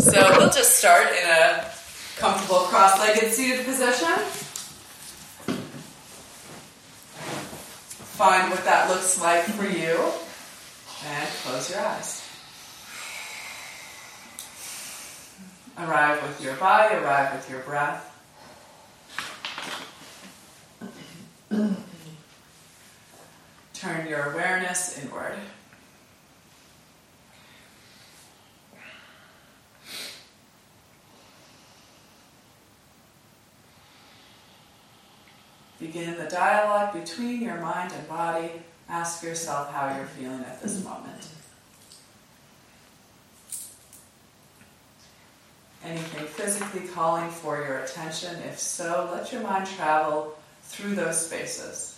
So we'll just start in a comfortable cross-legged seated position. Find what that looks like for you and close your eyes. Arrive with your body, arrive with your breath. Turn your awareness inward. Begin the dialogue between your mind and body. Ask yourself how you're feeling at this moment. Anything physically calling for your attention? If so, let your mind travel through those spaces.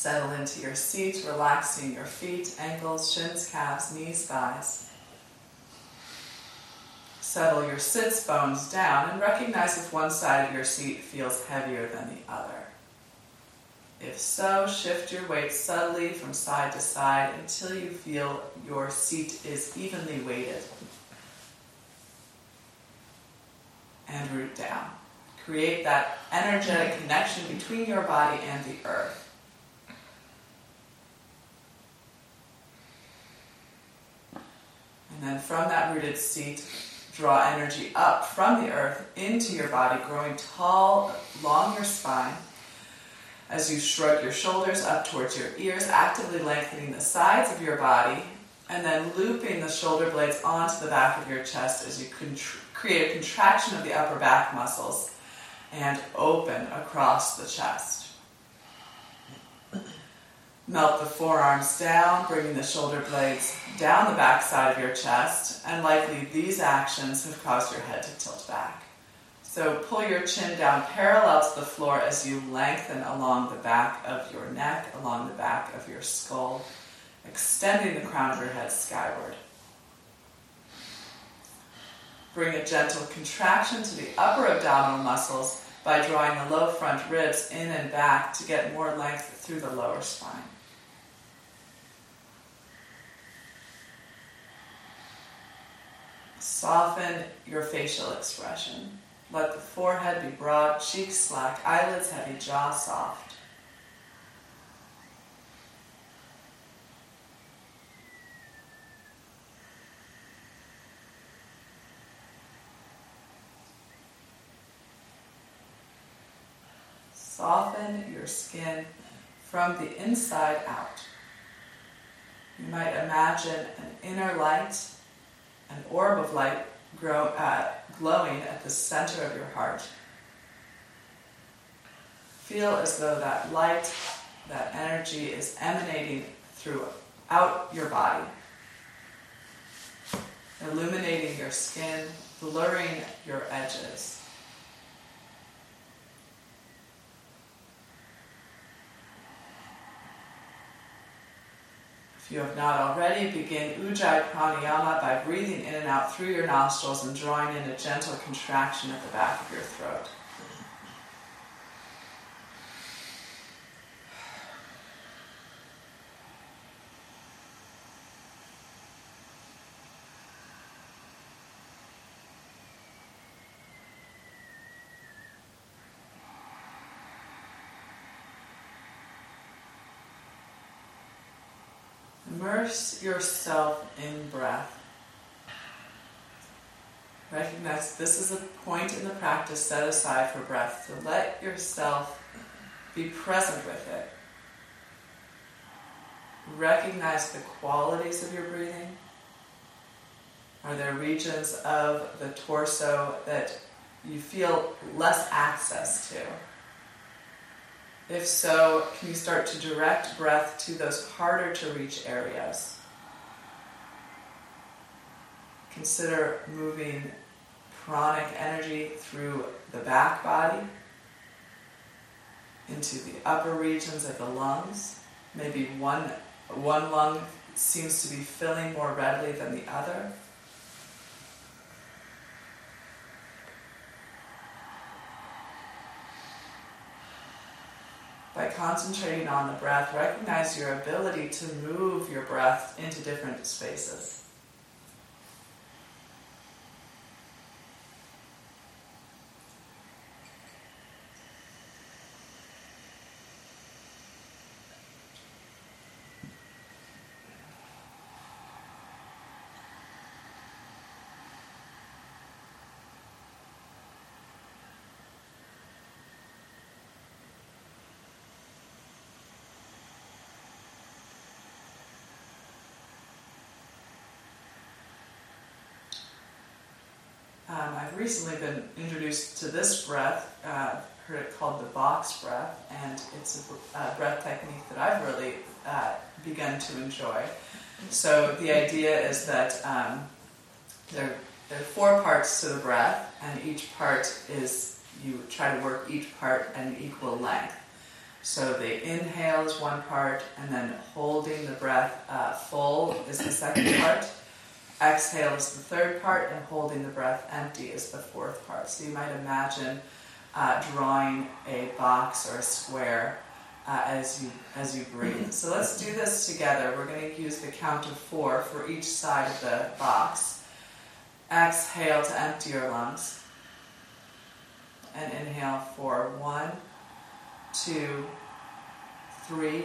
Settle into your seat, relaxing your feet, ankles, shins, calves, knees, thighs. Settle your sits bones down and recognize if one side of your seat feels heavier than the other. If so, shift your weight subtly from side to side until you feel your seat is evenly weighted. And root down. Create that energetic connection between your body and the earth. And then from that rooted seat, draw energy up from the earth into your body, growing tall along your spine as you shrug your shoulders up towards your ears, actively lengthening the sides of your body, and then looping the shoulder blades onto the back of your chest as you contr- create a contraction of the upper back muscles and open across the chest. Melt the forearms down, bringing the shoulder blades down the back side of your chest, and likely these actions have caused your head to tilt back. So pull your chin down parallel to the floor as you lengthen along the back of your neck, along the back of your skull, extending the crown of your head skyward. Bring a gentle contraction to the upper abdominal muscles by drawing the low front ribs in and back to get more length through the lower spine. Soften your facial expression. Let the forehead be broad, cheeks slack, eyelids heavy, jaw soft. Soften your skin from the inside out. You might imagine an inner light an orb of light grow, uh, glowing at the center of your heart. Feel as though that light, that energy is emanating throughout your body, illuminating your skin, blurring your edges. If you have not already, begin Ujjayi Pranayama by breathing in and out through your nostrils and drawing in a gentle contraction at the back of your throat. Immerse yourself in breath. Recognize this is a point in the practice set aside for breath. So let yourself be present with it. Recognize the qualities of your breathing. Are there regions of the torso that you feel less access to? If so, can you start to direct breath to those harder to reach areas? Consider moving pranic energy through the back body into the upper regions of the lungs. Maybe one, one lung seems to be filling more readily than the other. By concentrating on the breath, recognize your ability to move your breath into different spaces. Um, I've recently been introduced to this breath, uh, heard it called the box breath, and it's a, a breath technique that I've really uh, begun to enjoy. So the idea is that um, there, there are four parts to the breath, and each part is you try to work each part at an equal length. So the inhale is one part, and then holding the breath uh, full is the second part. Exhale is the third part, and holding the breath empty is the fourth part. So you might imagine uh, drawing a box or a square uh, as you as you breathe. So let's do this together. We're going to use the count of four for each side of the box. Exhale to empty your lungs, and inhale for one, two, three,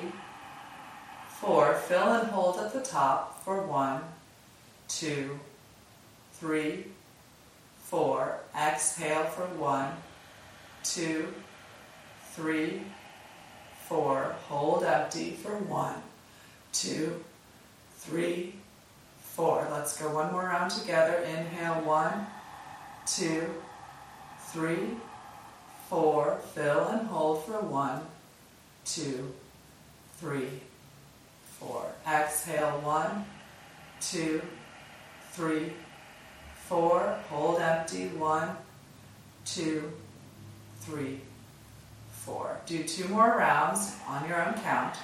four. Fill and hold at the top for one two, three, four. Exhale for one, two, three, four. Hold empty for one, two, three, four. Let's go one more round together. Inhale one, two, three, four. Fill and hold for one, two, three, four. Exhale one, two three, four, hold empty, one, two, three, four. Do two more rounds on your own count.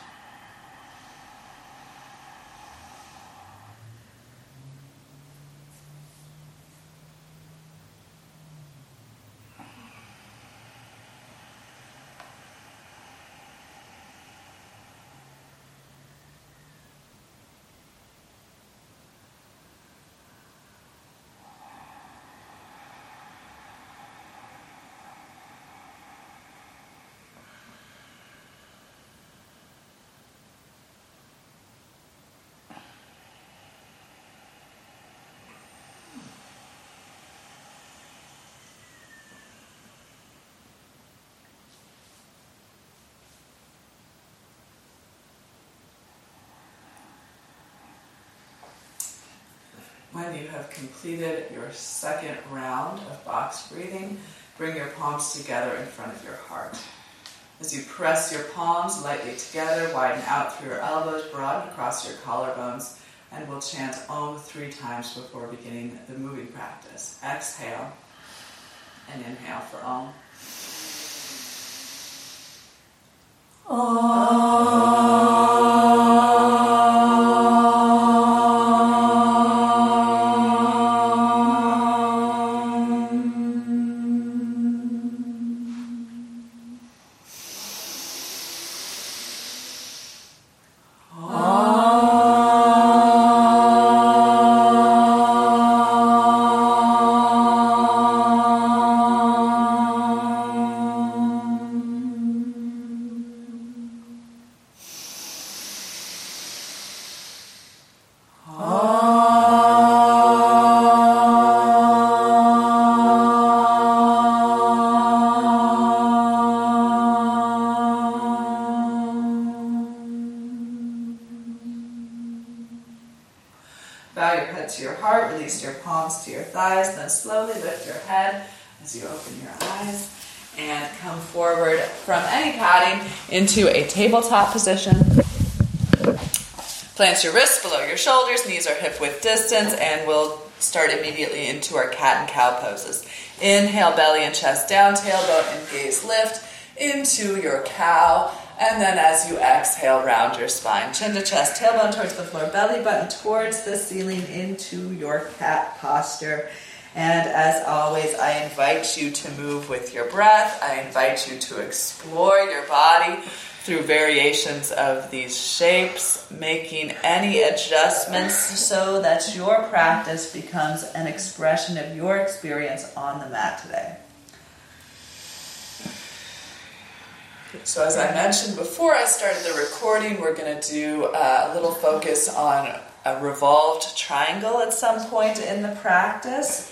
When you have completed your second round of box breathing, bring your palms together in front of your heart. As you press your palms lightly together, widen out through your elbows, broaden across your collarbones, and we'll chant Om three times before beginning the moving practice. Exhale and inhale for Om. Om. Thighs, then slowly lift your head as you open your eyes and come forward from any padding into a tabletop position. Plant your wrists below your shoulders, knees are hip width distance, and we'll start immediately into our cat and cow poses. Inhale, belly and chest down, tailbone and gaze lift into your cow. And then as you exhale, round your spine. Chin to chest, tailbone towards the floor, belly button towards the ceiling into your cat posture. And as always, I invite you to move with your breath. I invite you to explore your body through variations of these shapes, making any adjustments so that your practice becomes an expression of your experience on the mat today. So, as I mentioned before I started the recording, we're going to do uh, a little focus on a revolved triangle at some point in the practice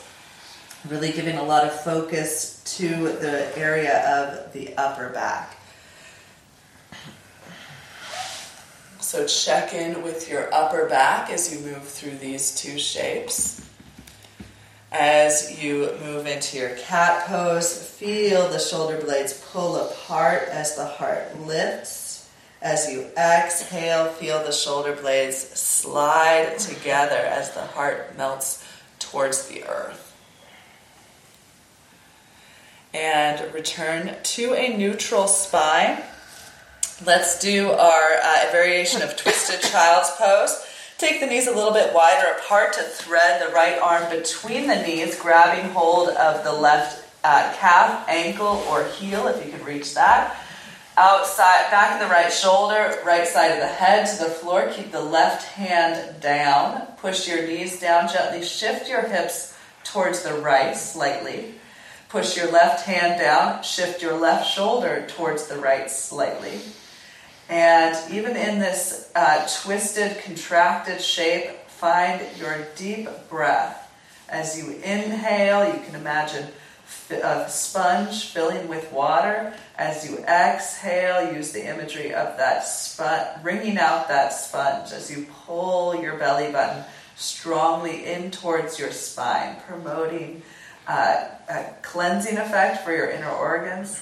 really giving a lot of focus to the area of the upper back. So check in with your upper back as you move through these two shapes. As you move into your cat pose, feel the shoulder blades pull apart as the heart lifts. As you exhale, feel the shoulder blades slide together as the heart melts towards the earth and return to a neutral spine. Let's do our uh, variation of twisted child's pose. Take the knees a little bit wider apart to thread the right arm between the knees, grabbing hold of the left uh, calf, ankle, or heel if you can reach that. Outside, back of the right shoulder, right side of the head to the floor. Keep the left hand down. Push your knees down gently. Shift your hips towards the right slightly. Push your left hand down, shift your left shoulder towards the right slightly. And even in this uh, twisted, contracted shape, find your deep breath. As you inhale, you can imagine a sponge filling with water. As you exhale, use the imagery of that sponge, wringing out that sponge as you pull your belly button strongly in towards your spine, promoting uh, a cleansing effect for your inner organs.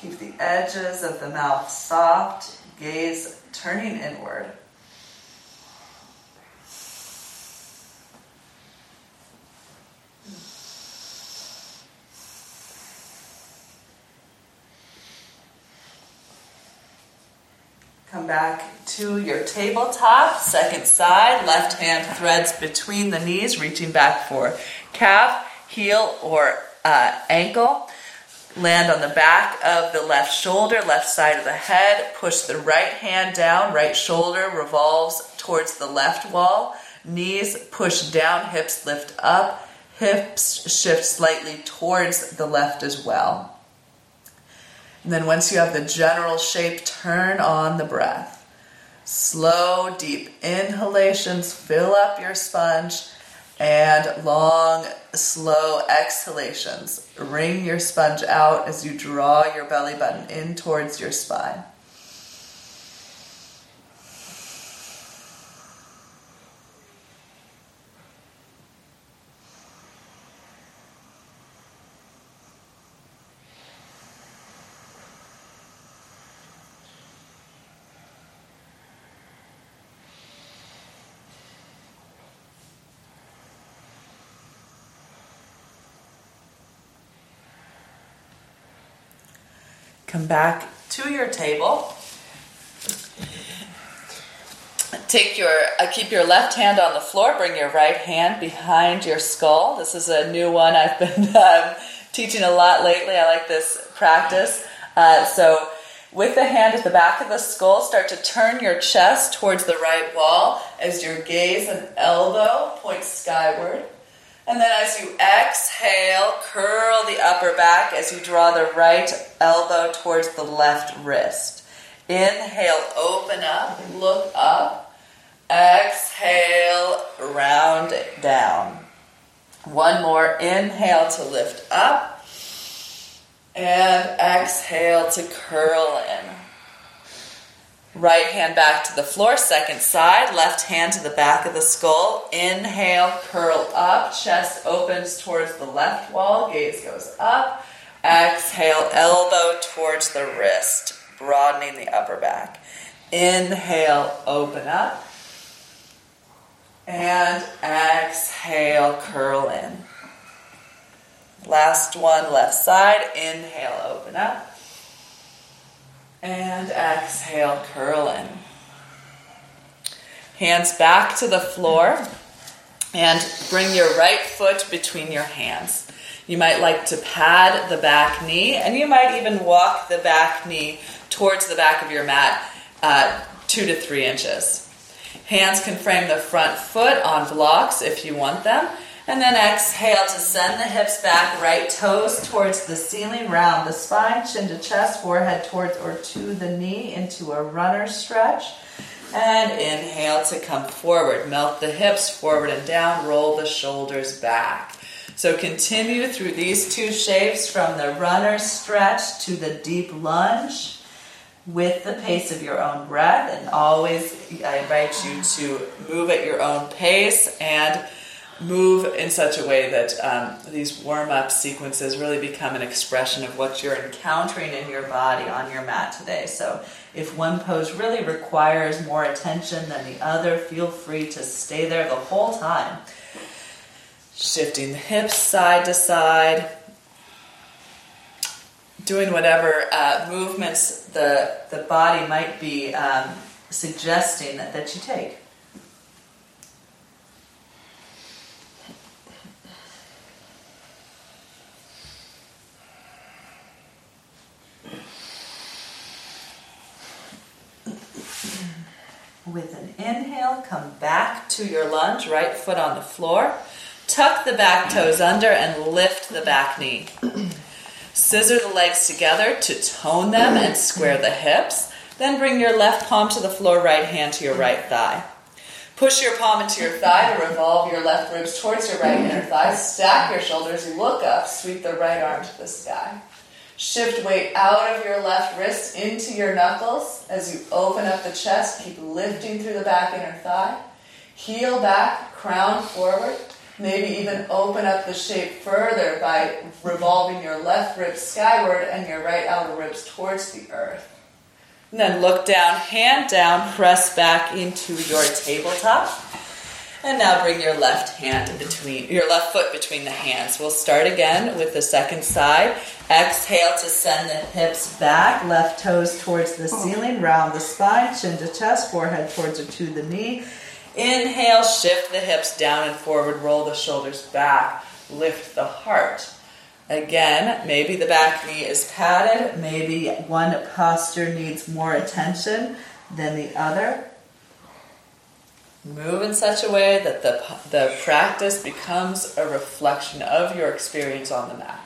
Keep the edges of the mouth soft, gaze turning inward. Come back to your tabletop, second side. Left hand threads between the knees, reaching back for calf, heel, or uh, ankle. Land on the back of the left shoulder, left side of the head. Push the right hand down, right shoulder revolves towards the left wall. Knees push down, hips lift up. Hips shift slightly towards the left as well. And then once you have the general shape, turn on the breath. Slow, deep inhalations fill up your sponge, and long, slow exhalations. Wring your sponge out as you draw your belly button in towards your spine. Come back to your table. Take your, uh, keep your left hand on the floor. Bring your right hand behind your skull. This is a new one I've been um, teaching a lot lately. I like this practice. Uh, so, with the hand at the back of the skull, start to turn your chest towards the right wall as your gaze and elbow point skyward. And then as you exhale, curl the upper back as you draw the right elbow towards the left wrist. Inhale, open up, look up. Exhale, round down. One more. Inhale to lift up. And exhale to curl in. Right hand back to the floor, second side, left hand to the back of the skull. Inhale, curl up, chest opens towards the left wall, gaze goes up. Exhale, elbow towards the wrist, broadening the upper back. Inhale, open up. And exhale, curl in. Last one, left side. Inhale, open up. And exhale, curl in. Hands back to the floor. And bring your right foot between your hands. You might like to pad the back knee, and you might even walk the back knee towards the back of your mat uh, two to three inches. Hands can frame the front foot on blocks if you want them. And then exhale to send the hips back, right toes towards the ceiling, round the spine, chin to chest, forehead towards or to the knee into a runner stretch. And inhale to come forward. Melt the hips forward and down, roll the shoulders back. So continue through these two shapes from the runner stretch to the deep lunge with the pace of your own breath. And always, I invite you to move at your own pace and move in such a way that um, these warm up sequences really become an expression of what you're encountering in your body on your mat today. So, if one pose really requires more attention than the other, feel free to stay there the whole time. Shifting the hips side to side, doing whatever uh, movements the, the body might be um, suggesting that, that you take. With an inhale, come back to your lunge, right foot on the floor. Tuck the back toes under and lift the back knee. Scissor the legs together to tone them and square the hips. Then bring your left palm to the floor, right hand to your right thigh. Push your palm into your thigh to revolve your left ribs towards your right inner thigh. Stack your shoulders, look up, sweep the right arm to the sky. Shift weight out of your left wrist into your knuckles as you open up the chest. Keep lifting through the back inner thigh. Heel back, crown forward. Maybe even open up the shape further by revolving your left ribs skyward and your right outer ribs towards the earth. And then look down, hand down, press back into your tabletop. And now bring your left hand between your left foot between the hands. We'll start again with the second side. Exhale to send the hips back, left toes towards the ceiling, round the spine, chin to chest, forehead towards or to the knee. Inhale, shift the hips down and forward, roll the shoulders back, lift the heart. Again, maybe the back knee is padded, maybe one posture needs more attention than the other. Move in such a way that the, the practice becomes a reflection of your experience on the mat.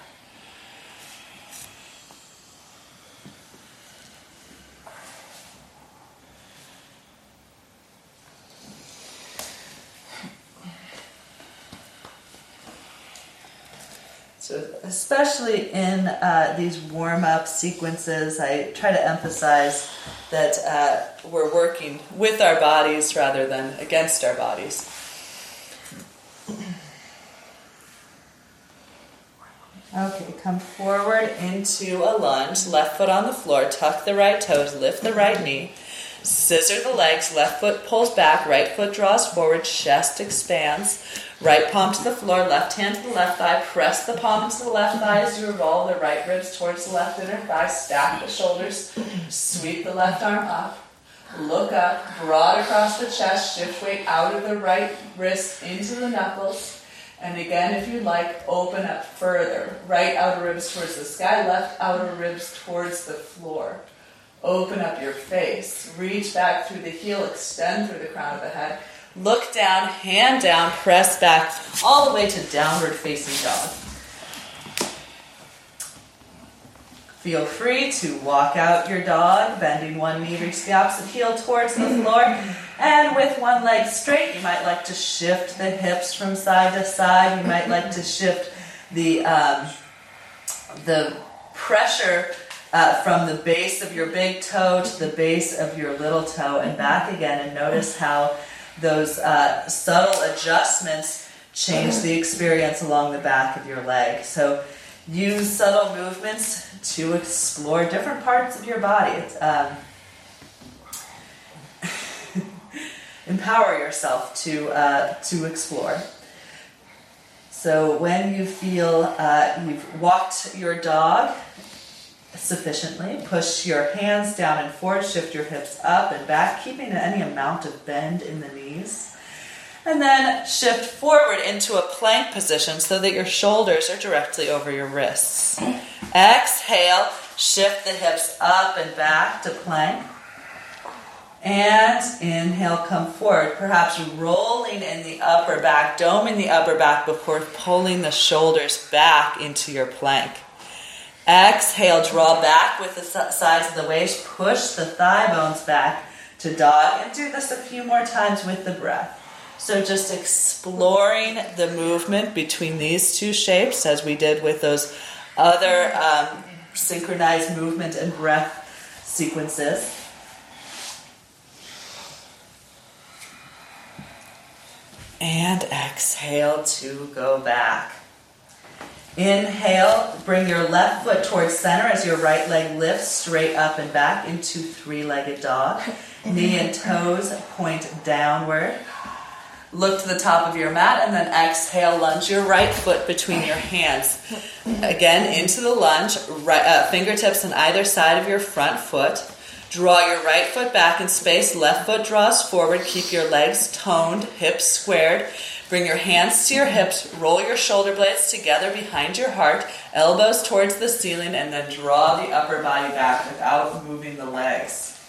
So, especially in uh, these warm up sequences, I try to emphasize that uh, we're working with our bodies rather than against our bodies. Okay, come forward into a lunge, left foot on the floor, tuck the right toes, lift the right knee, scissor the legs, left foot pulls back, right foot draws forward, chest expands. Right palm to the floor, left hand to the left thigh. Press the palm into the left thigh as you revolve the right ribs towards the left inner thigh. Stack the shoulders. Sweep the left arm up. Look up, broad across the chest. Shift weight out of the right wrist into the knuckles. And again, if you like, open up further. Right outer ribs towards the sky, left outer ribs towards the floor. Open up your face. Reach back through the heel, extend through the crown of the head. Look down, hand down, press back, all the way to downward facing dog. Feel free to walk out your dog, bending one knee, reach the opposite heel towards the floor. And with one leg straight, you might like to shift the hips from side to side. You might like to shift the, um, the pressure uh, from the base of your big toe to the base of your little toe and back again. And notice how those uh, subtle adjustments change the experience along the back of your leg. So use subtle movements to explore different parts of your body. Um, empower yourself to uh, to explore. So when you feel uh, you've walked your dog sufficiently. Push your hands down and forward, shift your hips up and back, keeping any amount of bend in the knees. And then shift forward into a plank position so that your shoulders are directly over your wrists. Exhale, shift the hips up and back to plank. And inhale, come forward, perhaps rolling in the upper back, doming the upper back before pulling the shoulders back into your plank. Exhale, draw back with the sides of the waist, push the thigh bones back to dog, and do this a few more times with the breath. So, just exploring the movement between these two shapes as we did with those other um, synchronized movement and breath sequences. And exhale to go back. Inhale, bring your left foot towards center as your right leg lifts straight up and back into three legged dog. Knee and toes point downward. Look to the top of your mat and then exhale, lunge your right foot between your hands. Again, into the lunge, right, uh, fingertips on either side of your front foot. Draw your right foot back in space, left foot draws forward. Keep your legs toned, hips squared. Bring your hands to your hips, roll your shoulder blades together behind your heart, elbows towards the ceiling, and then draw the upper body back without moving the legs.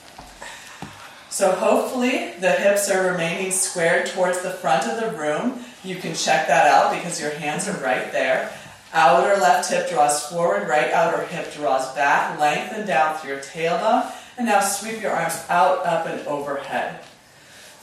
So hopefully the hips are remaining squared towards the front of the room. You can check that out because your hands are right there. Outer left hip draws forward, right outer hip draws back, lengthen down through your tailbone and now sweep your arms out, up, and overhead.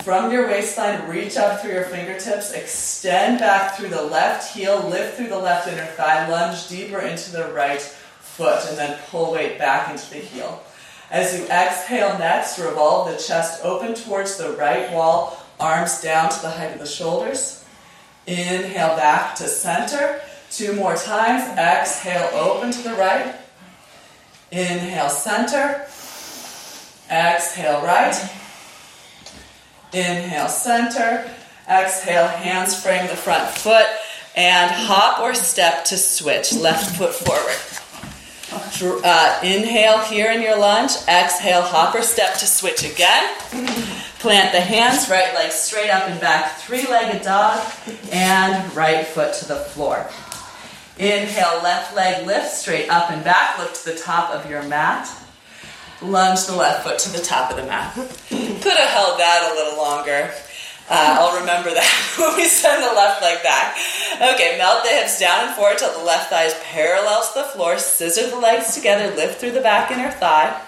From your waistline, reach up through your fingertips, extend back through the left heel, lift through the left inner thigh, lunge deeper into the right foot, and then pull weight back into the heel. As you exhale next, revolve the chest open towards the right wall, arms down to the height of the shoulders. Inhale back to center. Two more times. Exhale, open to the right. Inhale, center. Exhale, right. Inhale, center. Exhale, hands frame the front foot. And hop or step to switch. Left foot forward. Uh, inhale here in your lunge. Exhale, hop or step to switch again. Plant the hands, right leg straight up and back, three legged dog, and right foot to the floor. Inhale, left leg lift straight up and back. Look to the top of your mat lunge the left foot to the top of the mat. Could have held that a little longer. Uh, I'll remember that when we send the left leg back. Okay, melt the hips down and forward till the left thigh is parallel to the floor. Scissor the legs together, lift through the back inner thigh.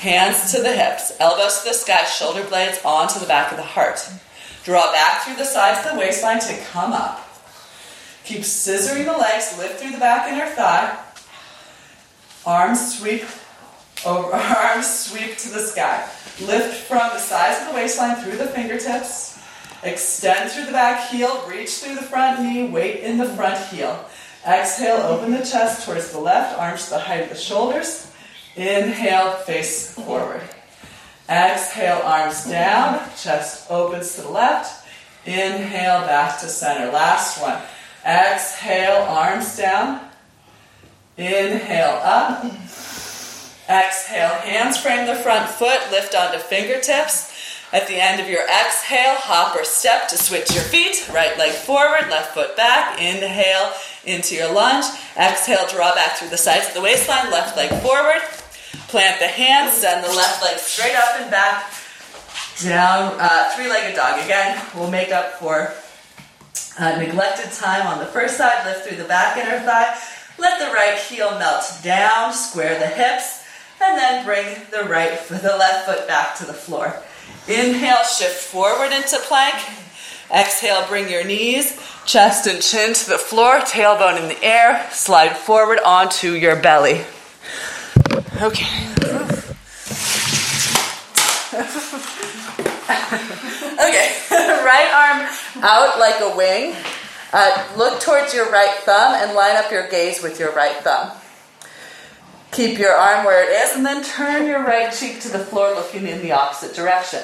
Hands to the hips, elbows to the sky, shoulder blades onto the back of the heart. Draw back through the sides of the waistline to come up. Keep scissoring the legs, lift through the back inner thigh. Arms sweep over arms sweep to the sky. Lift from the sides of the waistline through the fingertips. Extend through the back heel, reach through the front knee, weight in the front heel. Exhale, open the chest towards the left, arms to the height of the shoulders. Inhale, face forward. Exhale, arms down, chest opens to the left. Inhale, back to center. Last one. Exhale, arms down. Inhale, up. Exhale, hands frame the front foot, lift onto fingertips. At the end of your exhale, hop or step to switch your feet. Right leg forward, left foot back. Inhale into your lunge. Exhale, draw back through the sides of the waistline, left leg forward. Plant the hands, send the left leg straight up and back. Down, uh, three legged dog. Again, we'll make up for uh, neglected time on the first side. Lift through the back inner thigh. Let the right heel melt down. Square the hips and then bring the right the left foot back to the floor. Inhale, shift forward into plank. Exhale, bring your knees, chest and chin to the floor, tailbone in the air, slide forward onto your belly. Okay. okay, right arm out like a wing. Uh, look towards your right thumb and line up your gaze with your right thumb. Keep your arm where it is and then turn your right cheek to the floor looking in the opposite direction.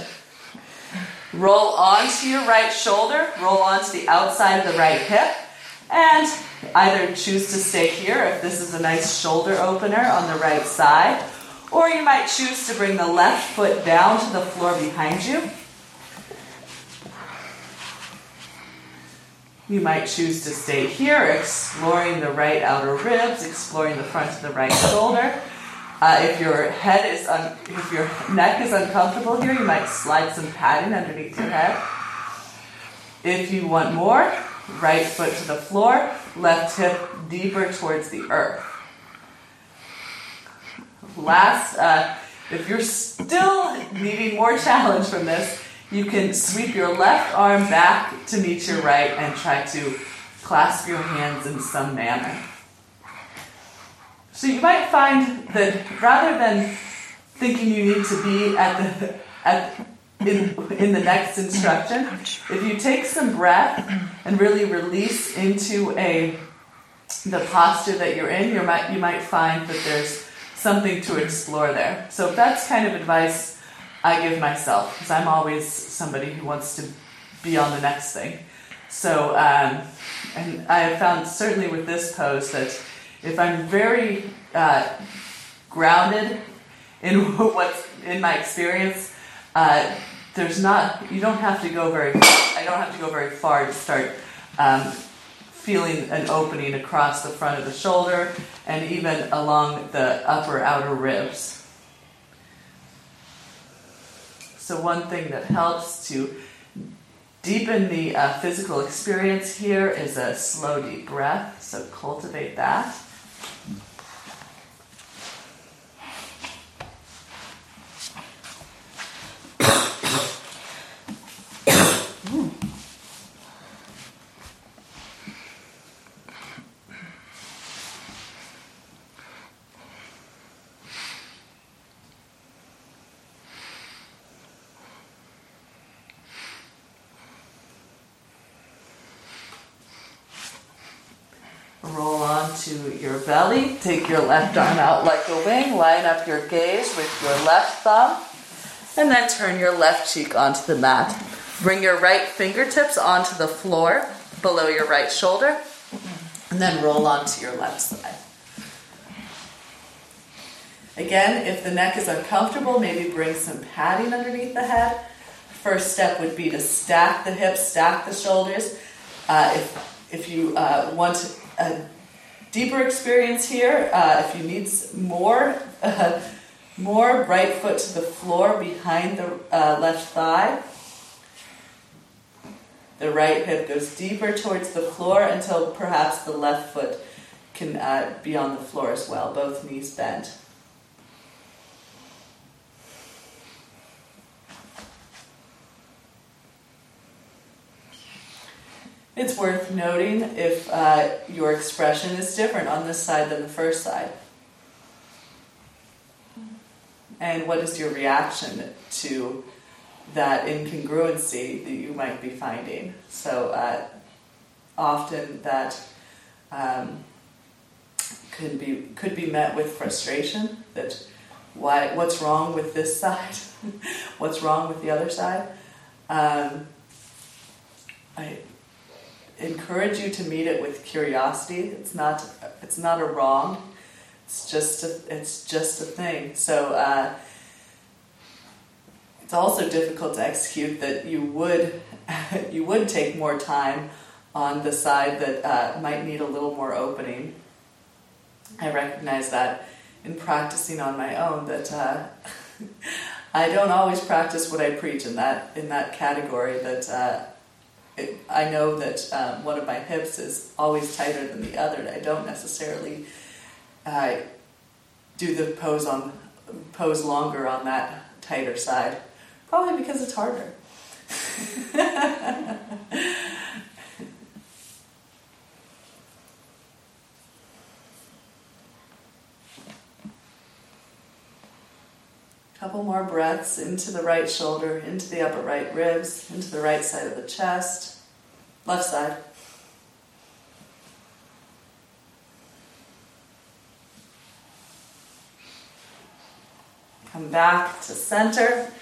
Roll onto your right shoulder, roll onto the outside of the right hip, and either choose to stay here if this is a nice shoulder opener on the right side, or you might choose to bring the left foot down to the floor behind you. You might choose to stay here, exploring the right outer ribs, exploring the front of the right shoulder. Uh, if your head is un- if your neck is uncomfortable here, you might slide some padding underneath your head. If you want more, right foot to the floor, left hip deeper towards the earth. Last, uh, if you're still needing more challenge from this, you can sweep your left arm back to meet your right and try to clasp your hands in some manner. So you might find that rather than thinking you need to be at the at in, in the next instruction, if you take some breath and really release into a the posture that you're in, you might you might find that there's something to explore there. So that's kind of advice I give myself because I'm always somebody who wants to be on the next thing. So um, and I have found certainly with this pose that if I'm very uh, grounded in what's in my experience, uh, there's not you don't have to go very I don't have to go very far to start um, feeling an opening across the front of the shoulder and even along the upper outer ribs. So one thing that helps to deepen the uh, physical experience here is a slow deep breath. So cultivate that. Roll onto your belly. Take your left arm out like a wing. Line up your gaze with your left thumb. And then turn your left cheek onto the mat. Bring your right fingertips onto the floor below your right shoulder. And then roll onto your left side. Again, if the neck is uncomfortable, maybe bring some padding underneath the head. First step would be to stack the hips, stack the shoulders. Uh, if, if you uh, want a deeper experience here, uh, if you need more, uh, more right foot to the floor behind the uh, left thigh. The right hip goes deeper towards the floor until perhaps the left foot can uh, be on the floor as well, both knees bent. It's worth noting if uh, your expression is different on this side than the first side. And what is your reaction to that incongruency that you might be finding? So uh, often that um, could be could be met with frustration. That why what's wrong with this side? what's wrong with the other side? Um, I encourage you to meet it with curiosity. It's not it's not a wrong. It's just a, it's just a thing. So uh, it's also difficult to execute that you would you would take more time on the side that uh, might need a little more opening. I recognize that in practicing on my own that uh, I don't always practice what I preach in that in that category that uh, it, I know that um, one of my hips is always tighter than the other. And I don't necessarily uh, do the pose on pose longer on that tighter side, probably because it's harder. Couple more breaths into the right shoulder, into the upper right ribs, into the right side of the chest, left side. Come back to center.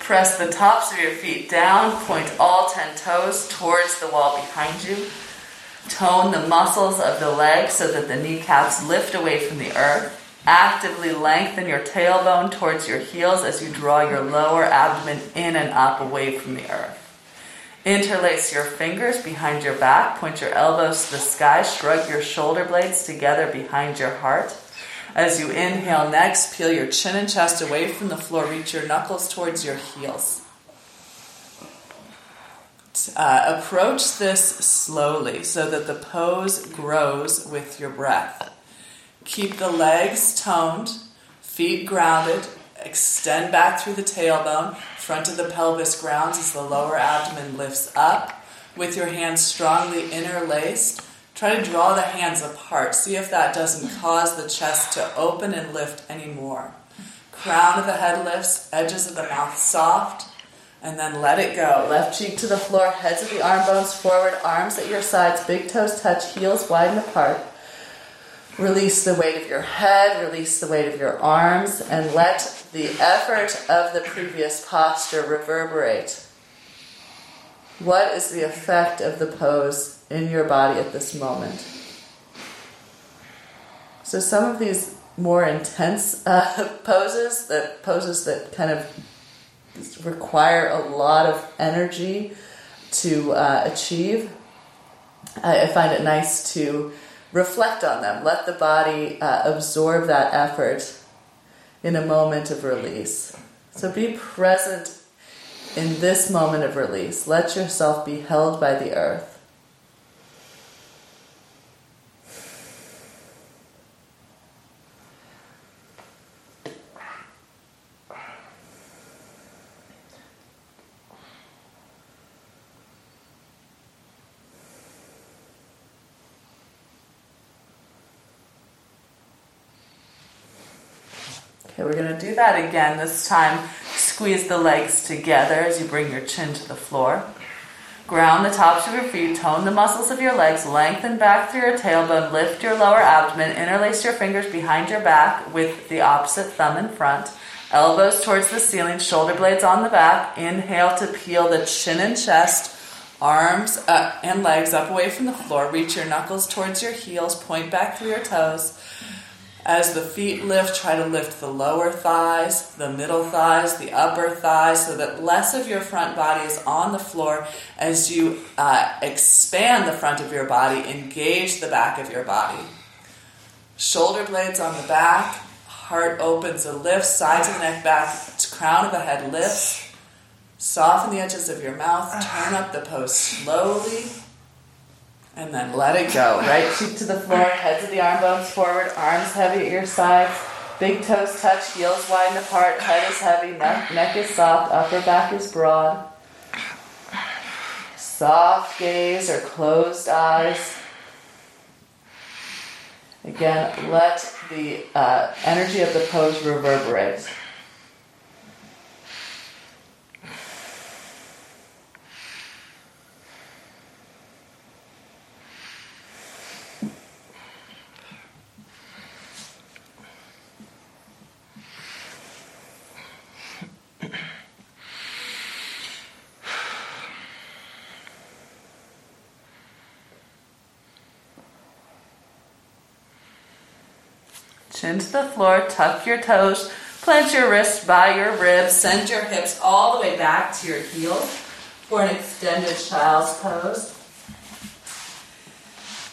Press the tops of your feet down, point all 10 toes towards the wall behind you. Tone the muscles of the legs so that the kneecaps lift away from the earth. Actively lengthen your tailbone towards your heels as you draw your lower abdomen in and up away from the earth. Interlace your fingers behind your back, point your elbows to the sky, shrug your shoulder blades together behind your heart. As you inhale next, peel your chin and chest away from the floor, reach your knuckles towards your heels. Uh, approach this slowly so that the pose grows with your breath. Keep the legs toned, feet grounded, extend back through the tailbone, front of the pelvis grounds as the lower abdomen lifts up. With your hands strongly interlaced, try to draw the hands apart. See if that doesn't cause the chest to open and lift anymore. Crown of the head lifts, edges of the mouth soft, and then let it go. Left cheek to the floor, heads of the arm bones forward, arms at your sides, big toes touch, heels widen apart. Release the weight of your head, release the weight of your arms, and let the effort of the previous posture reverberate. What is the effect of the pose in your body at this moment? So, some of these more intense uh, poses, the poses that kind of require a lot of energy to uh, achieve. I, I, find it nice to reflect on them, let the body uh, absorb that effort in a moment of release. So be present in this moment of release. Let yourself be held by the earth. Okay, we're going to do that again. This time, squeeze the legs together as you bring your chin to the floor. Ground the tops of your feet, tone the muscles of your legs, lengthen back through your tailbone, lift your lower abdomen, interlace your fingers behind your back with the opposite thumb in front. Elbows towards the ceiling, shoulder blades on the back. Inhale to peel the chin and chest, arms up and legs up away from the floor. Reach your knuckles towards your heels, point back through your toes. As the feet lift, try to lift the lower thighs, the middle thighs, the upper thighs, so that less of your front body is on the floor. As you uh, expand the front of your body, engage the back of your body. Shoulder blades on the back, heart opens and lifts, sides of the neck back, crown of the head lifts. Soften the edges of your mouth, turn up the pose slowly and then let it go. Right cheek to the floor, heads of the arm bones forward, arms heavy at your sides, big toes touch, heels widen apart, head is heavy, neck, neck is soft, upper back is broad. Soft gaze or closed eyes. Again, let the uh, energy of the pose reverberate. Chin to the floor, tuck your toes, plant your wrists by your ribs, send your hips all the way back to your heels for an extended child's pose.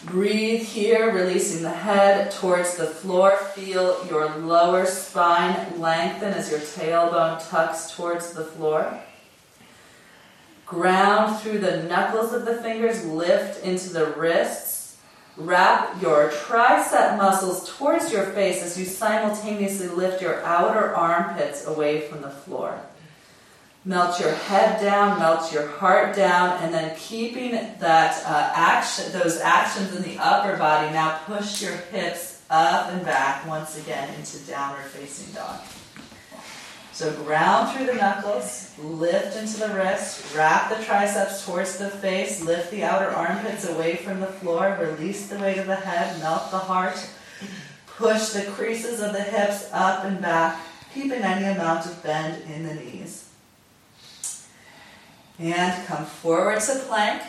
Breathe here, releasing the head towards the floor. Feel your lower spine lengthen as your tailbone tucks towards the floor. Ground through the knuckles of the fingers, lift into the wrists. Wrap your tricep muscles towards your face as you simultaneously lift your outer armpits away from the floor. Melt your head down, melt your heart down, and then keeping that uh, action, those actions in the upper body, now push your hips up and back once again into downward facing dog. So ground through the knuckles, lift into the wrist, wrap the triceps towards the face, lift the outer armpits away from the floor, release the weight of the head, melt the heart, push the creases of the hips up and back, keeping any amount of bend in the knees. And come forward to plank.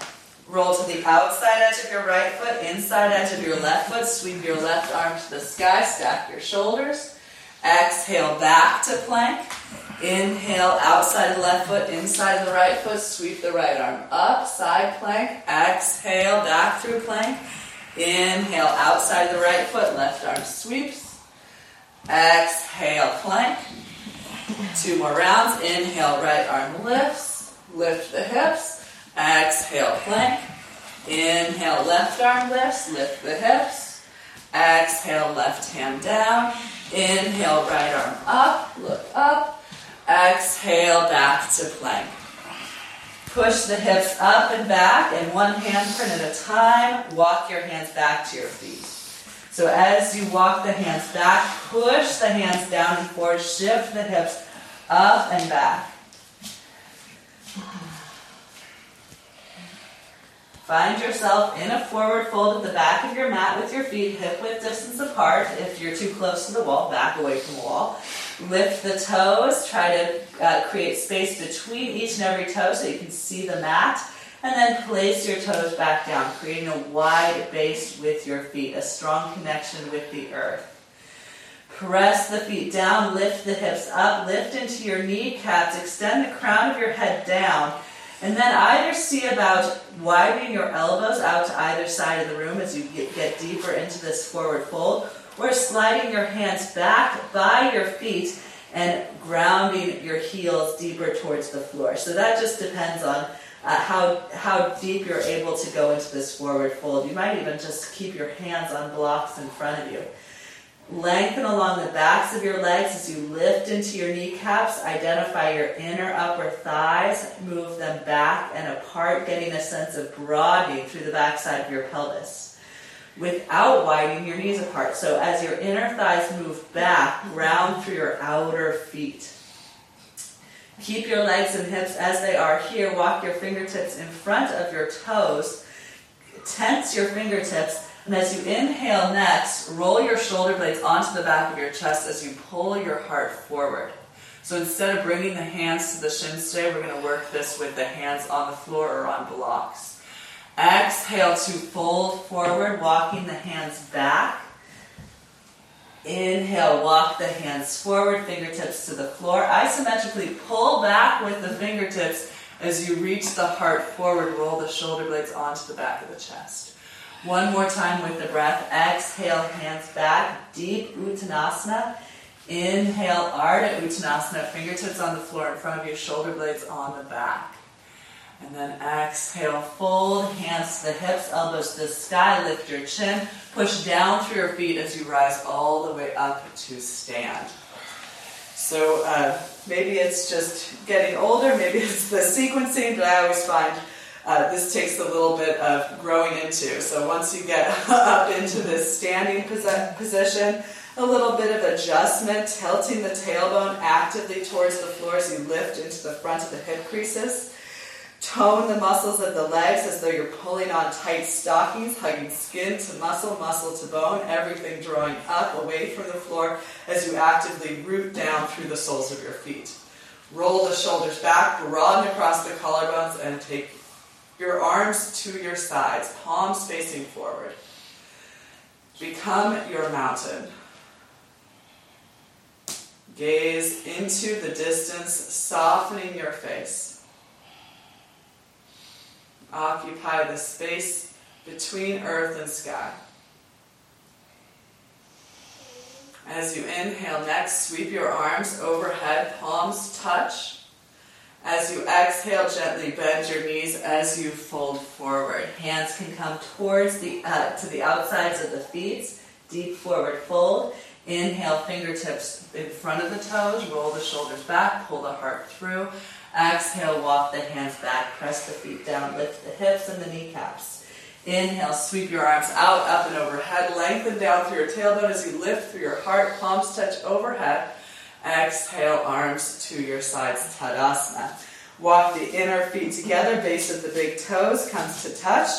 Roll to the outside edge of your right foot, inside edge of your left foot. Sweep your left arm to the sky, stack your shoulders. Exhale back to plank. Inhale, outside the left foot, inside the right foot. Sweep the right arm up, side plank. Exhale, back through plank. Inhale, outside the right foot, left arm sweeps. Exhale, plank. Two more rounds. Inhale, right arm lifts. Lift the hips. Exhale, plank. Inhale, left arm lifts. Lift the hips. Exhale, left hand down. Inhale, right arm up. Look up. Exhale, back to plank. Push the hips up and back, and one handprint at a time. Walk your hands back to your feet. So as you walk the hands back, push the hands down and forward, shift the hips up and back. Find yourself in a forward fold at the back of your mat with your feet hip width distance apart. If you're too close to the wall, back away from the wall. Lift the toes. Try to uh, create space between each and every toe so you can see the mat. And then place your toes back down, creating a wide base with your feet, a strong connection with the earth. Press the feet down, lift the hips up, lift into your kneecaps, extend the crown of your head down and then either see about widening your elbows out to either side of the room as you get, deeper into this forward fold, or sliding your hands back by your feet and grounding your heels deeper towards the floor. So that just depends on uh, how, how deep you're able to go into this forward fold. You might even just keep your hands on blocks in front of you. Lengthen along the backs of your legs as you lift into your kneecaps. Identify your inner upper thighs. Move them back and apart, getting a sense of broadening through the backside of your pelvis without widening your knees apart. So as your inner thighs move back, round through your outer feet. Keep your legs and hips as they are here. Walk your fingertips in front of your toes. Tense your fingertips and as you inhale next, roll your shoulder blades onto the back of your chest as you pull your heart forward. So instead of bringing the hands to the shins today, we're going to work this with the hands on the floor or on blocks. Exhale to fold forward, walking the hands back. Inhale, walk the hands forward, fingertips to the floor. Isometrically pull back with the fingertips as you reach the heart forward, roll the shoulder blades onto the back of the chest. One more time with the breath. Exhale, hands back, deep Uttanasana. Inhale, Ardha Uttanasana, fingertips on the floor in front of your shoulder blades on the back. And then exhale, fold, hands to the hips, elbows to the sky, lift your chin, push down through your feet as you rise all the way up to stand. So uh, maybe it's just getting older, maybe it's the sequencing, but I always find uh, this takes a little bit of growing into. So once you get up into this standing position, a little bit of adjustment, tilting the tailbone actively towards the floor as you lift into the front of the hip creases. Tone the muscles of the legs as though you're pulling on tight stockings, hugging skin to muscle, muscle to bone, everything drawing up away from the floor as you actively root down through the soles of your feet. Roll the shoulders back, broaden across the collarbones, and take your arms to your sides, palms facing forward. Become your mountain. Gaze into the distance, softening your face. Occupy the space between earth and sky. As you inhale next, sweep your arms overhead, palms touch. As you exhale, gently bend your knees as you fold forward. Hands can come towards the uh, to the outsides of the feet. Deep forward fold. Inhale, fingertips in front of the toes. Roll the shoulders back. Pull the heart through. Exhale, walk the hands back. Press the feet down. Lift the hips and the kneecaps. Inhale, sweep your arms out, up and overhead. Lengthen down through your tailbone as you lift through your heart. Palms touch overhead. Exhale, arms to your sides, Tadasana. Walk the inner feet together, base of the big toes comes to touch.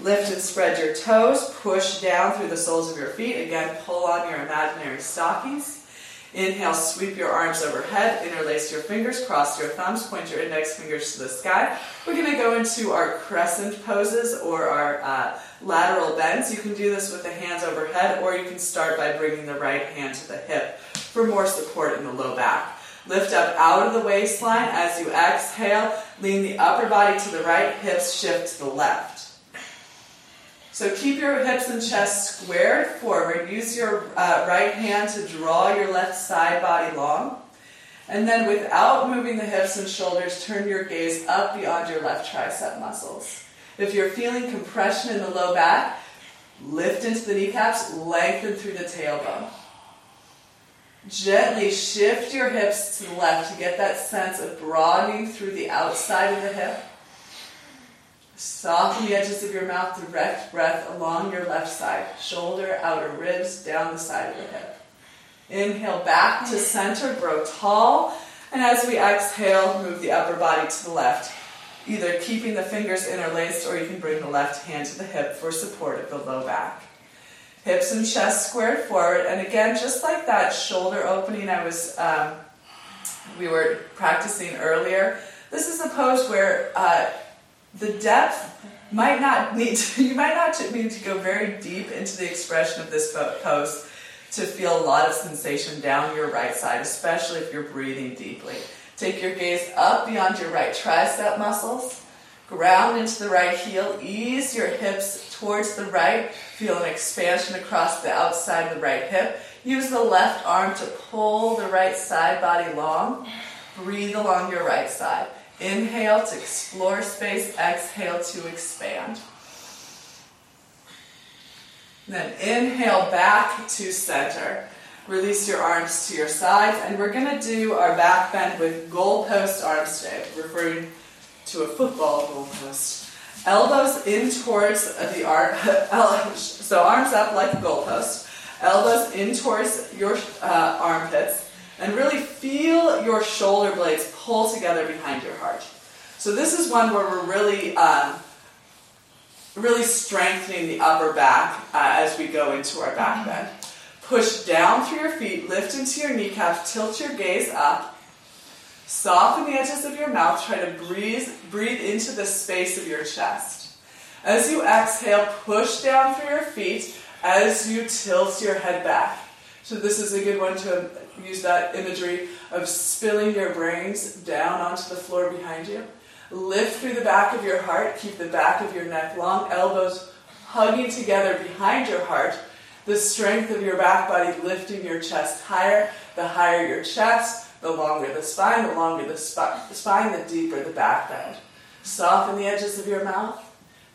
Lift and spread your toes, push down through the soles of your feet. Again, pull on your imaginary stockings. Inhale, sweep your arms overhead, interlace your fingers, cross your thumbs, point your index fingers to the sky. We're going to go into our crescent poses or our uh, lateral bends. You can do this with the hands overhead, or you can start by bringing the right hand to the hip for more support in the low back. Lift up out of the waistline as you exhale. Lean the upper body to the right, hips shift to the left. So keep your hips and chest squared forward. Use your uh, right hand to draw your left side body long. And then without moving the hips and shoulders, turn your gaze up beyond your left tricep muscles. If you're feeling compression in the low back, lift into the kneecaps, lengthen through the tailbone. Gently shift your hips to the left to get that sense of broadening through the outside of the hip. Soften the edges of your mouth, direct breath along your left side, shoulder, outer ribs, down the side of the hip. Inhale back to center, grow tall, and as we exhale, move the upper body to the left, either keeping the fingers interlaced or you can bring the left hand to the hip for support of the low back. Hips and chest squared forward, and again, just like that shoulder opening I was, um, we were practicing earlier. This is a pose where uh, the depth might not need to, you might not need to go very deep into the expression of this pose to feel a lot of sensation down your right side, especially if you're breathing deeply. Take your gaze up beyond your right tricep muscles. Ground into the right heel. Ease your hips towards the right. Feel an expansion across the outside of the right hip. Use the left arm to pull the right side body long. Breathe along your right side. Inhale to explore space. Exhale to expand. Then inhale back to center. Release your arms to your sides, and we're going to do our back bend with goalpost arms today, referring to a football goalpost. Elbows in towards the arm, so arms up like a goalpost. Elbows in towards your uh, armpits, and really feel your shoulder blades pull together behind your heart. So this is one where we're really um, really strengthening the upper back uh, as we go into our back bend. Push down through your feet, lift into your kneecap, tilt your gaze up. Soften the edges of your mouth, try to breathe, breathe into the space of your chest. As you exhale, push down through your feet as you tilt your head back. So, this is a good one to use that imagery of spilling your brains down onto the floor behind you. Lift through the back of your heart. Keep the back of your neck long, elbows hugging together behind your heart. The strength of your back body lifting your chest higher. The higher your chest, the longer the spine. The longer the, sp- the spine, the deeper the back bend. Soften the edges of your mouth.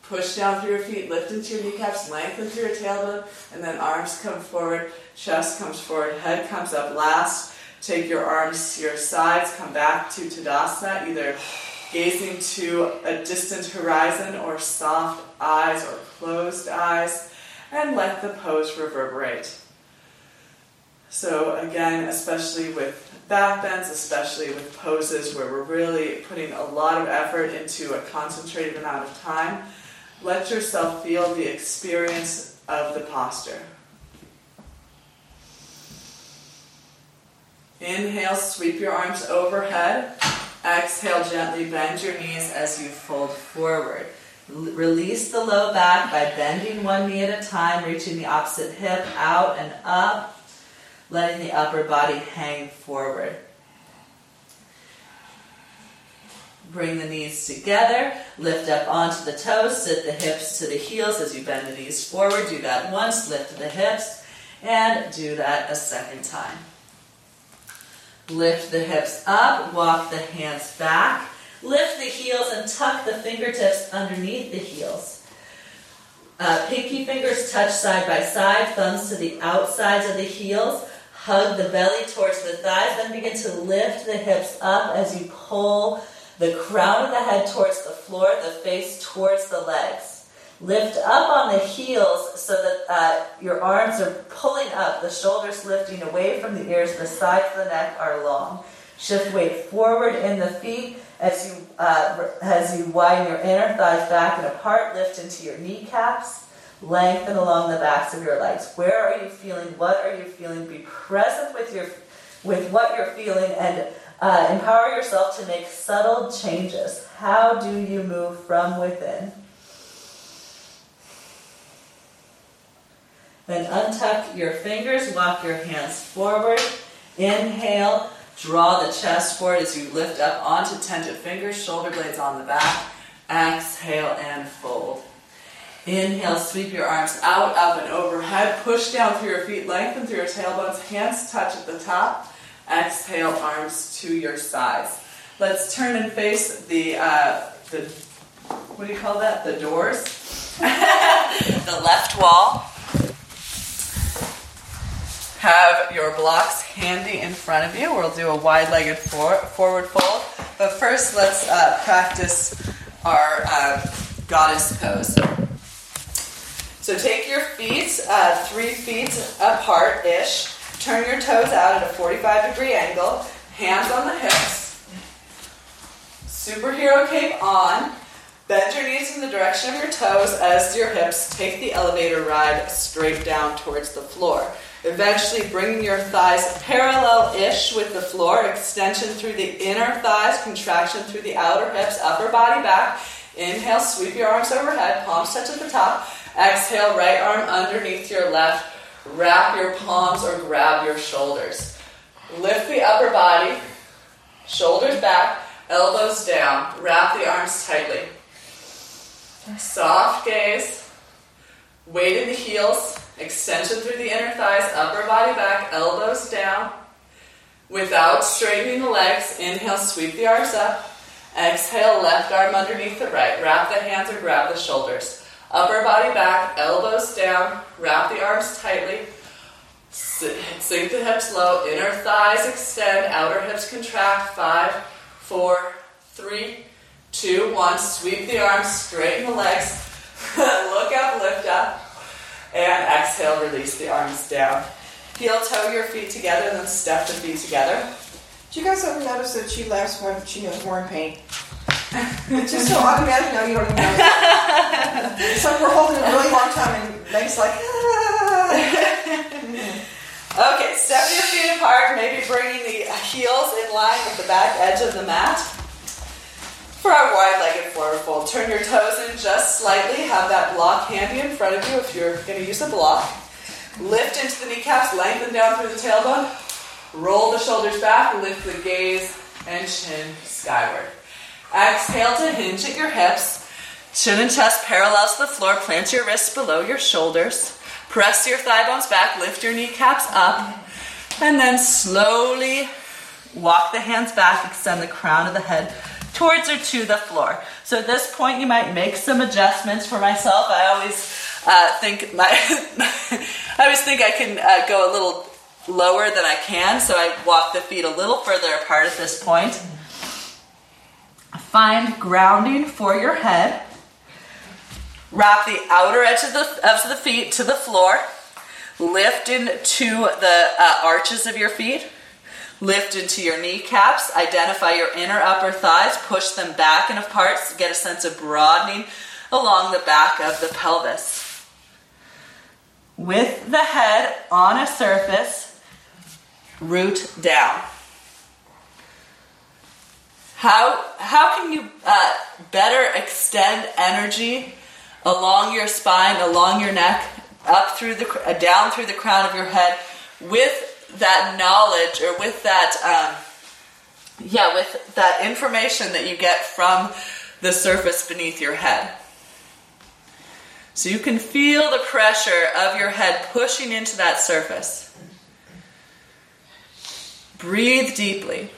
Push down through your feet, lift into your kneecaps, lengthen through your tailbone, and then arms come forward, chest comes forward, head comes up last. Take your arms to your sides, come back to Tadasana, either gazing to a distant horizon or soft eyes or closed eyes, and let the pose reverberate. So, again, especially with back bends, especially with poses where we're really putting a lot of effort into a concentrated amount of time, let yourself feel the experience of the posture. Inhale, sweep your arms overhead. Exhale, gently bend your knees as you fold forward. Release the low back by bending one knee at a time, reaching the opposite hip out and up, letting the upper body hang forward. Bring the knees together, lift up onto the toes, sit the hips to the heels as you bend the knees forward. Do that once, lift the hips, and do that a second time. Lift the hips up, walk the hands back. Lift the heels and tuck the fingertips underneath the heels. Uh, pinky fingers touch side by side, thumbs to the outsides of the heels. Hug the belly towards the thighs, then begin to lift the hips up as you pull the crown of the head towards the floor, the face towards the legs. Lift up on the heels so that uh, your arms are pulling up, the shoulders lifting away from the ears, the sides of the neck are long. Shift weight forward in the feet as you uh, as you widen your inner thighs back and apart. Lift into your kneecaps. Lengthen along the backs of your legs. Where are you feeling? What are you feeling? Be present with your with what you're feeling and uh, empower yourself to make subtle changes. How do you move from within? Then untuck your fingers, walk your hands forward. Inhale, Draw the chest forward as you lift up onto tented fingers, shoulder blades on the back. Exhale and fold. Inhale, sweep your arms out, up, and overhead. Push down through your feet, lengthen through your tailbones. Hands touch at the top. Exhale, arms to your sides. Let's turn and face the, uh, the what do you call that? The doors. the left wall. Have your blocks handy in front of you. We'll do a wide legged for- forward fold. But first, let's uh, practice our uh, goddess pose. So take your feet uh, three feet apart ish. Turn your toes out at a 45 degree angle. Hands on the hips. Superhero cape on. Bend your knees in the direction of your toes as your hips take the elevator ride straight down towards the floor. Eventually, bringing your thighs parallel ish with the floor, extension through the inner thighs, contraction through the outer hips, upper body back. Inhale, sweep your arms overhead, palms touch at the top. Exhale, right arm underneath your left. Wrap your palms or grab your shoulders. Lift the upper body, shoulders back, elbows down. Wrap the arms tightly. Soft gaze. Weight in the heels. Extension through the inner thighs, upper body back, elbows down. Without straightening the legs, inhale, sweep the arms up. Exhale, left arm underneath the right. Wrap the hands or grab the shoulders. Upper body back, elbows down. Wrap the arms tightly. Sink the hips low. Inner thighs extend. Outer hips contract. Five, four, three, two, one. Sweep the arms. Straighten the legs. Look up, lift up. And exhale, release the arms down. Heel toe your feet together, then step the feet together. Do you guys ever notice that she laughs when she knows more in pain? Just so automatic now you don't even know. it's like we're holding a really long time and Meg's like, ah. Okay, step your feet apart, maybe bringing the heels in line with the back edge of the mat. For our wide-legged forward fold, turn your toes in just slightly. Have that block handy in front of you if you're going to use a block. Lift into the kneecaps, lengthen down through the tailbone. Roll the shoulders back, lift the gaze and chin skyward. Exhale to hinge at your hips. Chin and chest parallels to the floor. Plant your wrists below your shoulders. Press your thigh bones back, lift your kneecaps up, and then slowly walk the hands back, extend the crown of the head towards or to the floor. So at this point, you might make some adjustments for myself. I always uh, think my, I always think I can uh, go a little lower than I can, so I walk the feet a little further apart at this point. Find grounding for your head. Wrap the outer edge of the, of the feet to the floor. Lift into the uh, arches of your feet. Lift into your kneecaps. Identify your inner upper thighs. Push them back and apart. To get a sense of broadening along the back of the pelvis. With the head on a surface, root down. How, how can you uh, better extend energy along your spine, along your neck, up through the uh, down through the crown of your head, with that knowledge or with that, um, yeah, with that information that you get from the surface beneath your head. So you can feel the pressure of your head pushing into that surface. Breathe deeply.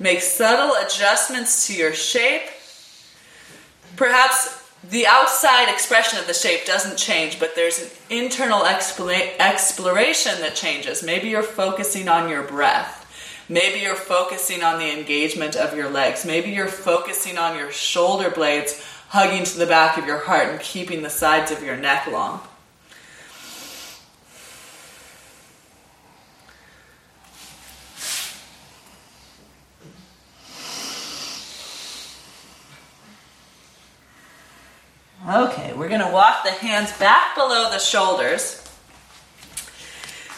Make subtle adjustments to your shape. Perhaps the outside expression of the shape doesn't change, but there's an internal exploration that changes. Maybe you're focusing on your breath. Maybe you're focusing on the engagement of your legs. Maybe you're focusing on your shoulder blades hugging to the back of your heart and keeping the sides of your neck long. Okay, we're going to walk the hands back below the shoulders.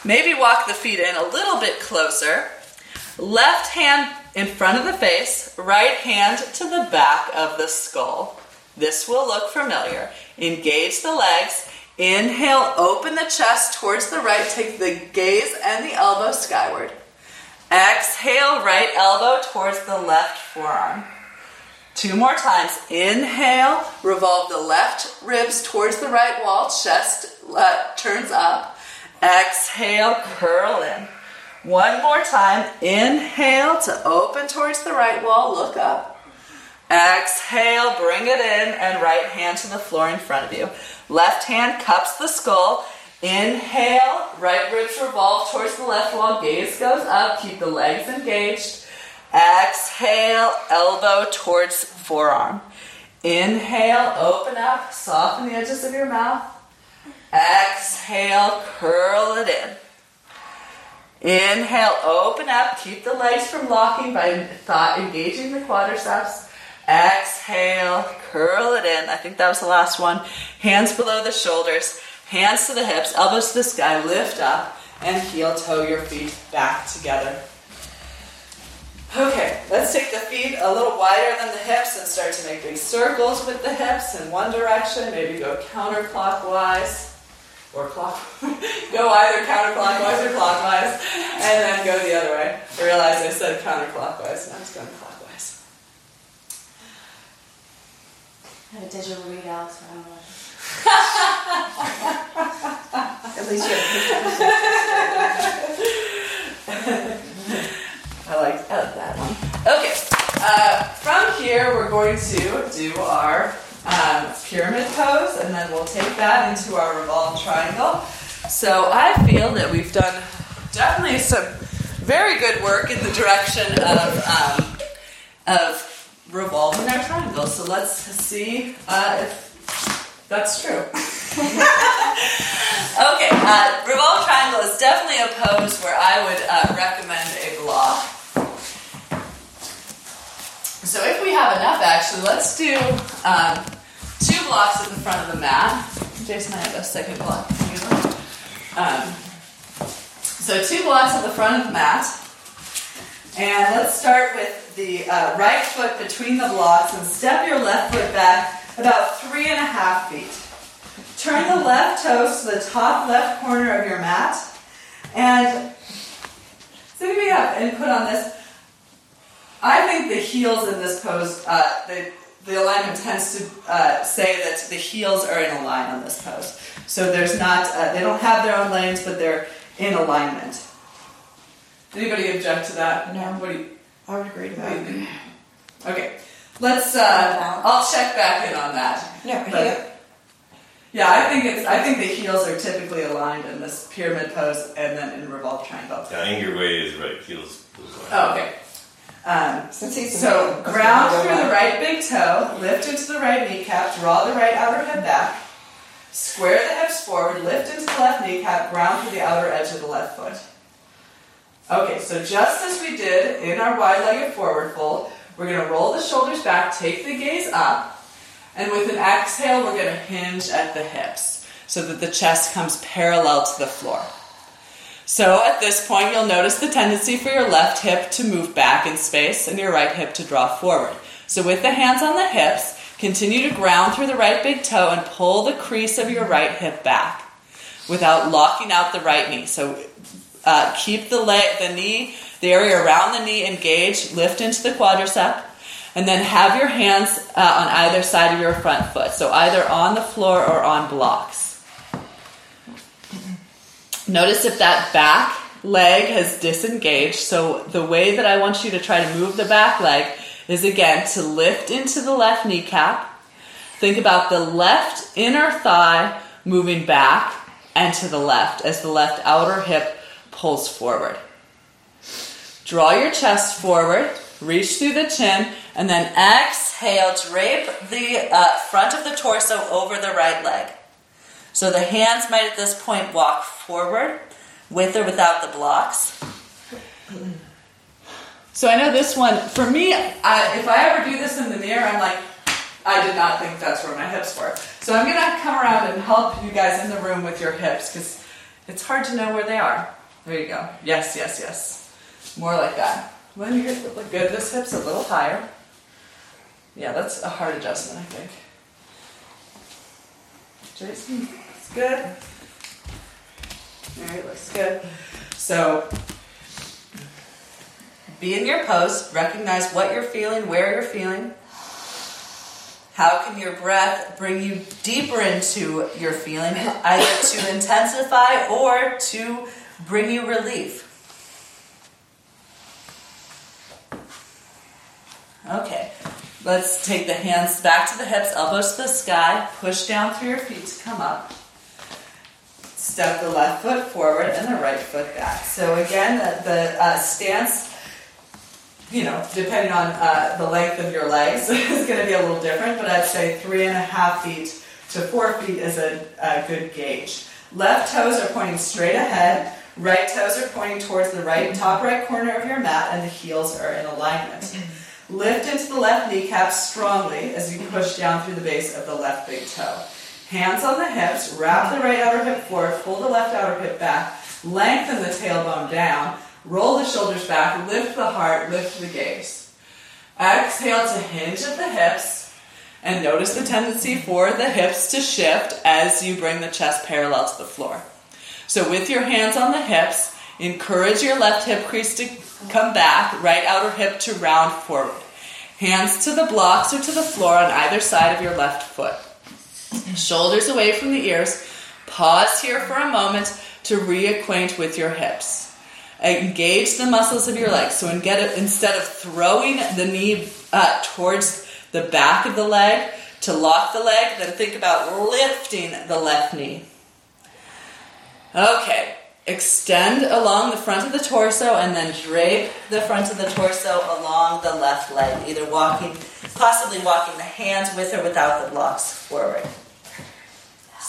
Maybe walk the feet in a little bit closer. Left hand in front of the face, right hand to the back of the skull. This will look familiar. Engage the legs. Inhale, open the chest towards the right. Take the gaze and the elbow skyward. Exhale, right elbow towards the left forearm. Two more times. Inhale, revolve the left ribs towards the right wall, chest uh, turns up. Exhale, curl in. One more time. Inhale to open towards the right wall, look up. Exhale, bring it in, and right hand to the floor in front of you. Left hand cups the skull. Inhale, right ribs revolve towards the left wall, gaze goes up, keep the legs engaged. Exhale, elbow towards forearm. Inhale, open up, soften the edges of your mouth. Exhale, curl it in. Inhale, open up, keep the legs from locking by thought engaging the quadriceps. Exhale, curl it in. I think that was the last one. Hands below the shoulders, hands to the hips, elbows to the sky, lift up, and heel toe your feet back together. Okay, let's take the feet a little wider than the hips and start to make big circles with the hips in one direction. Maybe go counterclockwise or clock. go either counterclockwise or clockwise, and then go the other way. I realize I said counterclockwise, and I was going clockwise. I have a digital readout, so I don't know. At least you have I like that one. Okay, uh, from here we're going to do our um, pyramid pose, and then we'll take that into our revolved triangle. So I feel that we've done definitely some very good work in the direction of um, of revolving our triangle. So let's see uh, if that's true. okay, uh, revolved triangle is definitely a pose where I would uh, recommend a block. So if we have enough, actually, let's do um, two blocks at the front of the mat. Jason, I have a second block. Um, so two blocks at the front of the mat. And let's start with the uh, right foot between the blocks and step your left foot back about three and a half feet. Turn the left toes to the top left corner of your mat. And so we have input on this. I think the heels in this pose, uh, the, the alignment tends to uh, say that the heels are in a line on this pose. So there's not, uh, they don't have their own lanes, but they're in alignment. Anybody object to that? No. What do you, I would agree to that. okay, let's. Uh, I'll check back in on that. No, But- yeah. Yeah, I think it's. I think the heels are typically aligned in this pyramid pose and then in revolved triangle. Yeah, Inger Way is right. Heels. Oh, okay. Um, Since he's the so ground through the right big toe, lift into the right kneecap, draw the right outer hip back, square the hips forward, lift into the left kneecap, ground through the outer edge of the left foot. Okay, so just as we did in our wide-legged forward fold, we're going to roll the shoulders back, take the gaze up, and with an exhale, we're going to hinge at the hips so that the chest comes parallel to the floor. So at this point, you'll notice the tendency for your left hip to move back in space and your right hip to draw forward. So with the hands on the hips, continue to ground through the right big toe and pull the crease of your right hip back without locking out the right knee. So uh, keep the leg, the knee, the area around the knee engaged, lift into the quadricep, and then have your hands uh, on either side of your front foot. So either on the floor or on blocks. Notice if that back leg has disengaged. So the way that I want you to try to move the back leg is again to lift into the left kneecap. Think about the left inner thigh moving back and to the left as the left outer hip pulls forward. Draw your chest forward, reach through the chin, and then exhale, drape the uh, front of the torso over the right leg. So the hands might at this point walk forward with or without the blocks. So I know this one, for me, I, if I ever do this in the mirror, I'm like, I did not think that's where my hips were. So I'm going to come around and help you guys in the room with your hips because it's hard to know where they are. There you go. Yes, yes, yes. More like that. When your hips look good, this hip's a little higher. Yeah, that's a hard adjustment, I think. Jason, good. All right, looks good. So be in your pose, recognize what you're feeling, where you're feeling. How can your breath bring you deeper into your feeling, either to intensify or to bring you relief? Okay, let's take the hands back to the hips, elbows to the sky, push down through your feet to come up. Step the left foot forward and the right foot back. So again, the, the uh, stance, you know, depending on uh, the length of your legs, is going to be a little different, but I'd say three and a half feet to four feet is a, a good gauge. Left toes are pointing straight ahead. Right toes are pointing towards the right top right corner of your mat, and the heels are in alignment. Lift into the left kneecap strongly as you push down through the base of the left big toe. Hands on the hips, wrap the right outer hip forward, pull the left outer hip back, lengthen the tailbone down, roll the shoulders back, lift the heart, lift the gaze. Exhale to hinge at the hips, and notice the tendency for the hips to shift as you bring the chest parallel to the floor. So, with your hands on the hips, encourage your left hip crease to come back, right outer hip to round forward. Hands to the blocks or to the floor on either side of your left foot. Shoulders away from the ears. Pause here for a moment to reacquaint with your hips. Engage the muscles of your legs. So instead of throwing the knee uh, towards the back of the leg to lock the leg, then think about lifting the left knee. Okay, extend along the front of the torso and then drape the front of the torso along the left leg, either walking, possibly walking the hands with or without the blocks forward.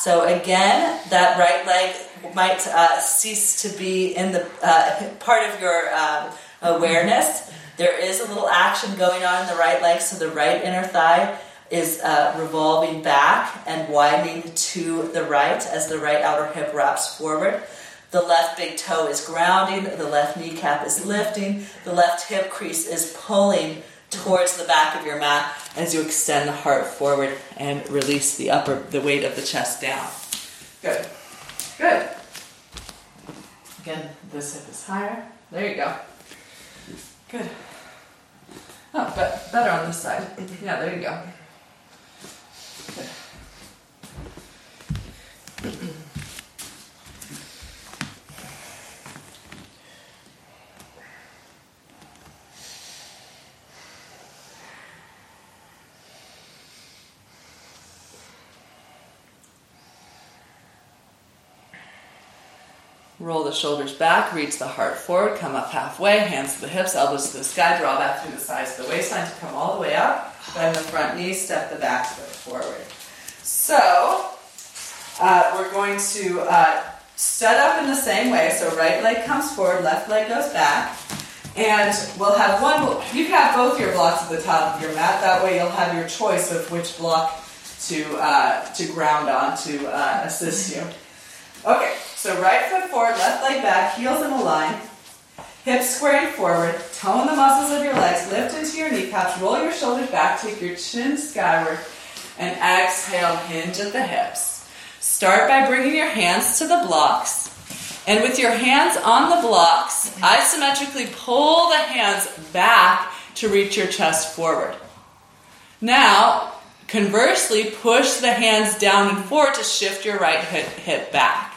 So again, that right leg might uh, cease to be in the uh, part of your um, awareness. There is a little action going on in the right leg, so the right inner thigh is uh, revolving back and widening to the right as the right outer hip wraps forward. The left big toe is grounding, the left kneecap is lifting, the left hip crease is pulling towards the back of your mat as you extend the heart forward and release the upper the weight of the chest down. Good. Good. Again, this hip is higher. There you go. Good. Oh, but better on this side. Yeah, there you go. Good. Roll the shoulders back, reach the heart forward, come up halfway, hands to the hips, elbows to the sky, draw back through the sides of the waistline to come all the way up. Bend the front knee, step the back foot forward. So, uh, we're going to uh, set up in the same way. So, right leg comes forward, left leg goes back. And we'll have one, you can have both your blocks at the top of your mat. That way, you'll have your choice of which block to, uh, to ground on to uh, assist you. Okay, so right foot forward, left leg back, heels in a line, hips squaring forward, tone the muscles of your legs, lift into your kneecaps, roll your shoulders back, take your chin skyward, and exhale, hinge at the hips. Start by bringing your hands to the blocks. And with your hands on the blocks, isometrically pull the hands back to reach your chest forward. Now, conversely, push the hands down and forward to shift your right hip, hip back.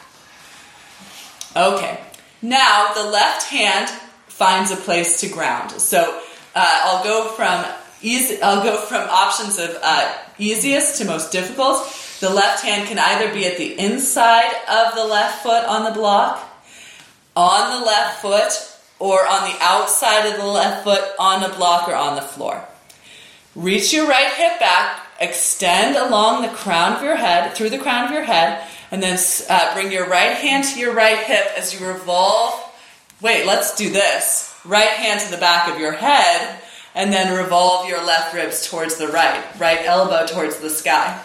Okay, now the left hand finds a place to ground. So uh, I'll go from easy. I'll go from options of uh, easiest to most difficult. The left hand can either be at the inside of the left foot on the block, on the left foot, or on the outside of the left foot on the block or on the floor. Reach your right hip back, extend along the crown of your head, through the crown of your head, and then uh, bring your right hand to your right hip as you revolve. Wait, let's do this. Right hand to the back of your head, and then revolve your left ribs towards the right. Right elbow towards the sky.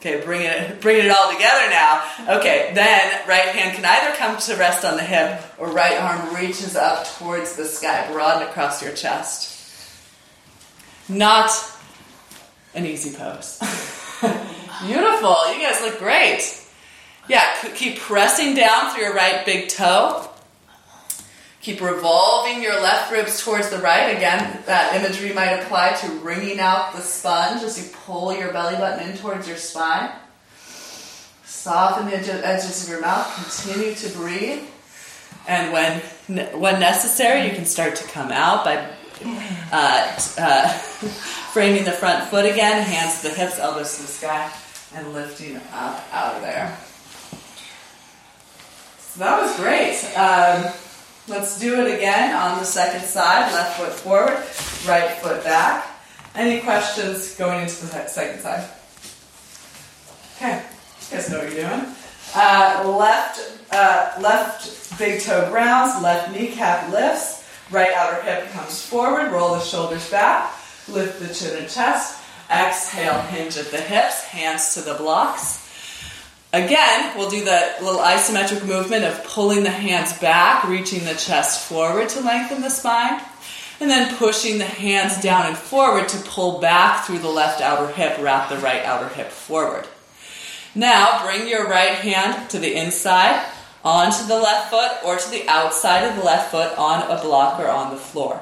Okay, bring it, bring it all together now. Okay, then right hand can either come to rest on the hip, or right arm reaches up towards the sky, broaden across your chest. Not an easy pose. Beautiful. You guys look great. Yeah, keep pressing down through your right big toe. Keep revolving your left ribs towards the right. Again, that imagery might apply to wringing out the sponge as you pull your belly button in towards your spine. Soften the edges of your mouth. Continue to breathe. And when, when necessary, you can start to come out by uh, uh, framing the front foot again, hands to the hips, elbows to the sky, and lifting up out of there. So that was great. Um, let's do it again on the second side. Left foot forward, right foot back. Any questions going into the second side? Okay, you guys know what you're doing. Uh, left, uh, left big toe grounds, left kneecap lifts, right outer hip comes forward, roll the shoulders back, lift the chin and chest, exhale, hinge at the hips, hands to the blocks. Again, we'll do the little isometric movement of pulling the hands back, reaching the chest forward to lengthen the spine, and then pushing the hands down and forward to pull back through the left outer hip, wrap the right outer hip forward. Now, bring your right hand to the inside, onto the left foot, or to the outside of the left foot on a block or on the floor.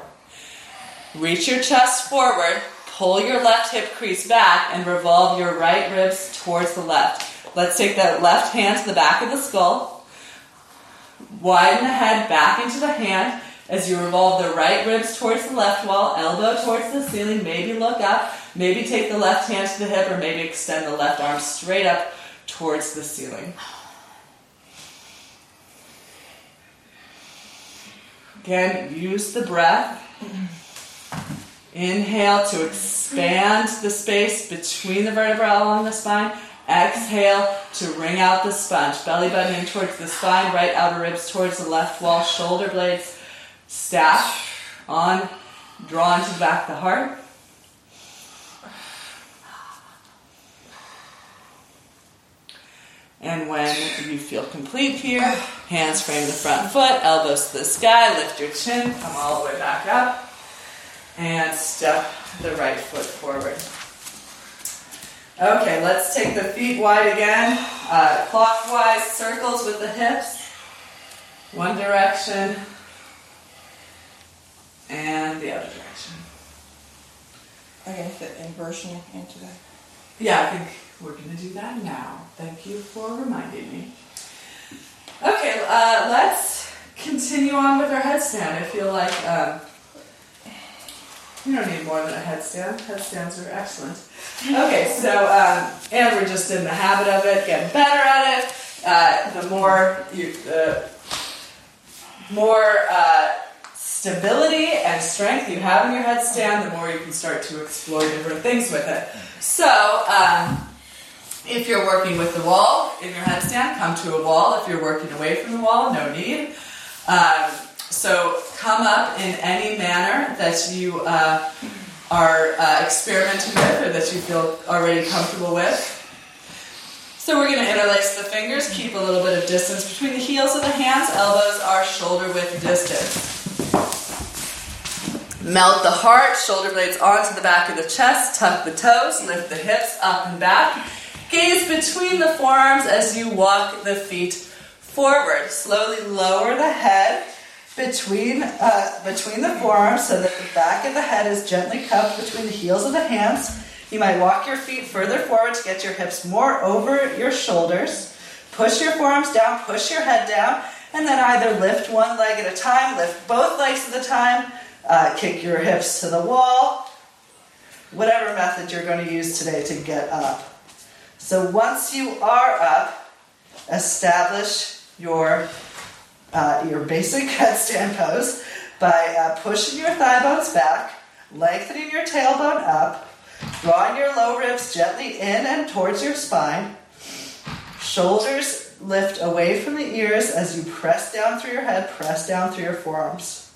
Reach your chest forward, pull your left hip crease back, and revolve your right ribs towards the left. Let's take that left hand to the back of the skull. Widen the head back into the hand as you revolve the right ribs towards the left wall, elbow towards the ceiling. Maybe look up. Maybe take the left hand to the hip, or maybe extend the left arm straight up towards the ceiling. Again, use the breath. Inhale to expand the space between the vertebrae along the spine. Exhale to wring out the sponge. Belly button in towards the spine, right outer ribs towards the left wall, shoulder blades stacked on, drawn to the back the heart. And when you feel complete here, hands frame the front foot, elbows to the sky, lift your chin, come all the way back up, and step the right foot forward. Okay, let's take the feet wide again, uh, clockwise circles with the hips, one direction, and the other direction. I'm gonna fit inversion into that. Yeah, I think we're going to do that now. Thank you for reminding me. Okay, uh, let's continue on with our headstand. I feel like um, we don't need more than a headstand. Headstands are excellent. Okay, so um, and we're just in the habit of it, getting better at it. Uh, the more you, the more uh, stability and strength you have in your headstand, the more you can start to explore different things with it. So, um, if you're working with the wall in your headstand, come to a wall. If you're working away from the wall, no need. Um, so, come up in any manner that you uh, are uh, experimenting with or that you feel already comfortable with. So, we're going to interlace the fingers, keep a little bit of distance between the heels of the hands. Elbows are shoulder width distance. Melt the heart, shoulder blades onto the back of the chest, tuck the toes, lift the hips up and back. Gaze between the forearms as you walk the feet forward. Slowly lower the head between, uh, between the forearms so that the back of the head is gently cupped between the heels of the hands. You might walk your feet further forward to get your hips more over your shoulders. Push your forearms down, push your head down, and then either lift one leg at a time, lift both legs at a time, uh, kick your hips to the wall, whatever method you're going to use today to get up. So once you are up, establish your uh, your basic headstand pose by uh, pushing your thigh bones back, lengthening your tailbone up, drawing your low ribs gently in and towards your spine. Shoulders lift away from the ears as you press down through your head, press down through your forearms.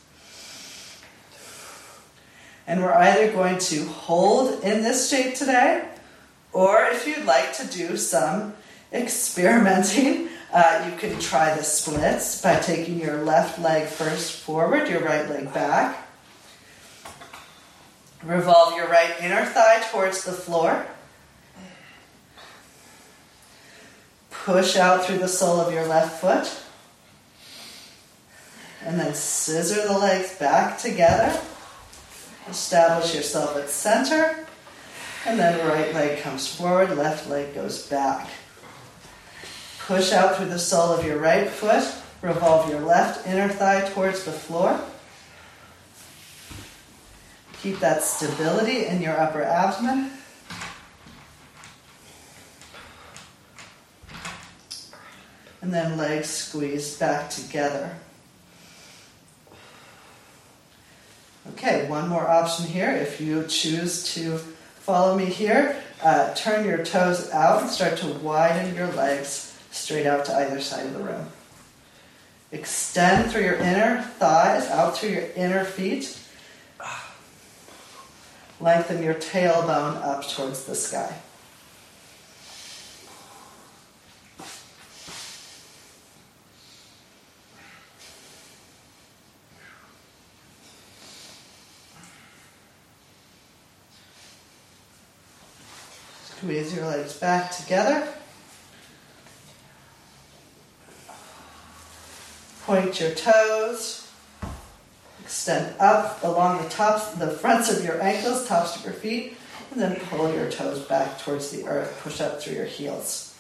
And we're either going to hold in this shape today, or if you'd like to do some experimenting, uh, you can try the splits by taking your left leg first forward, your right leg back. Revolve your right inner thigh towards the floor. Push out through the sole of your left foot. And then scissor the legs back together. Establish yourself at center. And then right leg comes forward, left leg goes back. Push out through the sole of your right foot. Revolve your left inner thigh towards the floor. Keep that stability in your upper abdomen. And then legs squeezed back together. Okay, one more option here. If you choose to follow me here, uh, turn your toes out and start to widen your legs straight out to either side of the room. Extend through your inner thighs, out through your inner feet. Lengthen your tailbone up towards the sky. Squeeze your legs back together. Point your toes. Extend up along the tops, the fronts of your ankles, tops of your feet, and then pull your toes back towards the earth. Push up through your heels.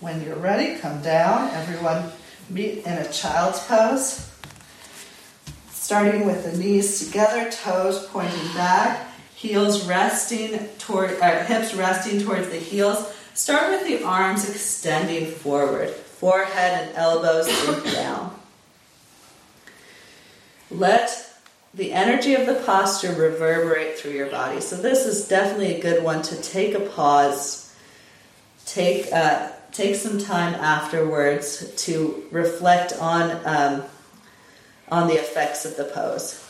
When you're ready, come down. Everyone meet in a child's pose. Starting with the knees together, toes pointing back, heels resting toward, uh, hips resting towards the heels. Start with the arms extending forward, forehead and elbows sink down. Let the energy of the posture reverberate through your body. So this is definitely a good one to take a pause, take uh, take some time afterwards to reflect on um, on the effects of the pose.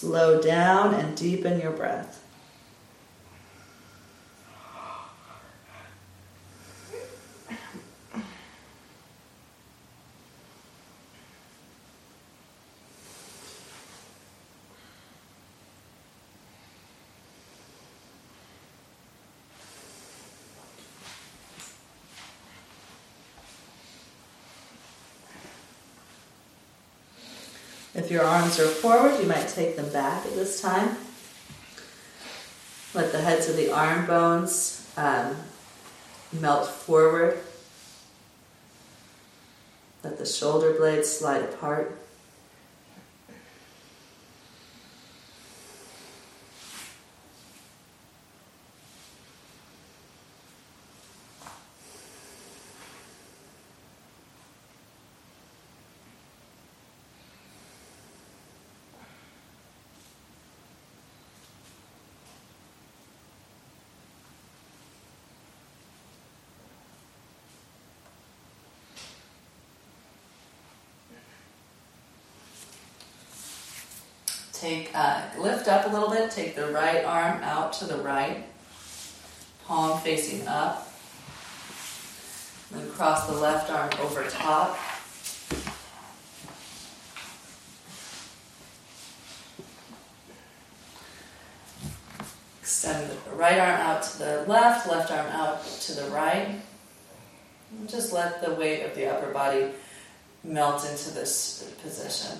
Slow down and deepen your breath. If your arms are forward, you might take them back at this time. Let the heads of the arm bones um, melt forward. Let the shoulder blades slide apart. Take, uh, lift up a little bit, take the right arm out to the right, palm facing up. Then cross the left arm over top. Extend the right arm out to the left, left arm out to the right. And just let the weight of the upper body melt into this position.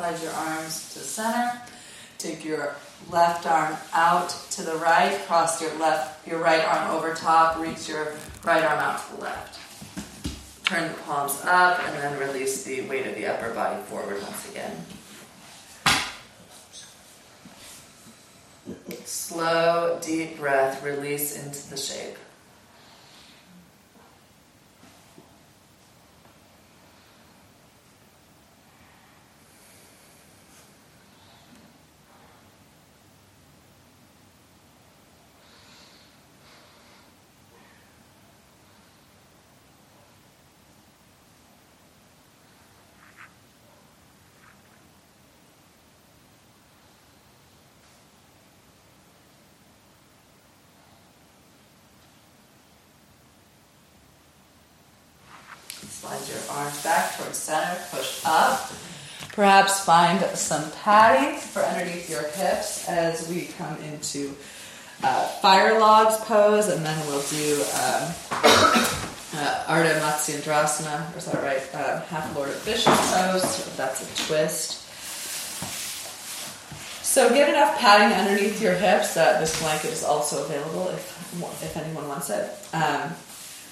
Slide your arms to center. Take your left arm out to the right. Cross your left, your right arm over top. Reach your right arm out to the left. Turn the palms up and then release the weight of the upper body forward once again. Slow, deep breath. Release into the shape. Arms back towards center, push up. Perhaps find some padding for underneath your hips as we come into uh, fire logs pose, and then we'll do um, uh, Ardha Matsyendrasana, or is that right? Um, half Lord of Fishes pose. So That's a twist. So get enough padding underneath your hips. Uh, this blanket is also available if if anyone wants it. Um,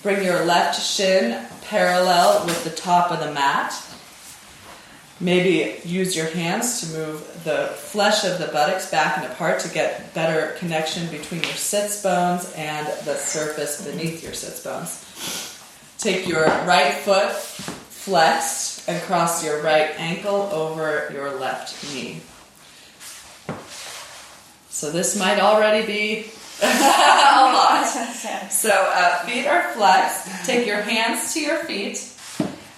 bring your left shin parallel with the top of the mat. Maybe use your hands to move the flesh of the buttocks back and apart to get better connection between your sits bones and the surface beneath your sits bones. Take your right foot flexed and cross your right ankle over your left knee. So this might already be a lot. So uh, feet are flexed. Take your hands to your feet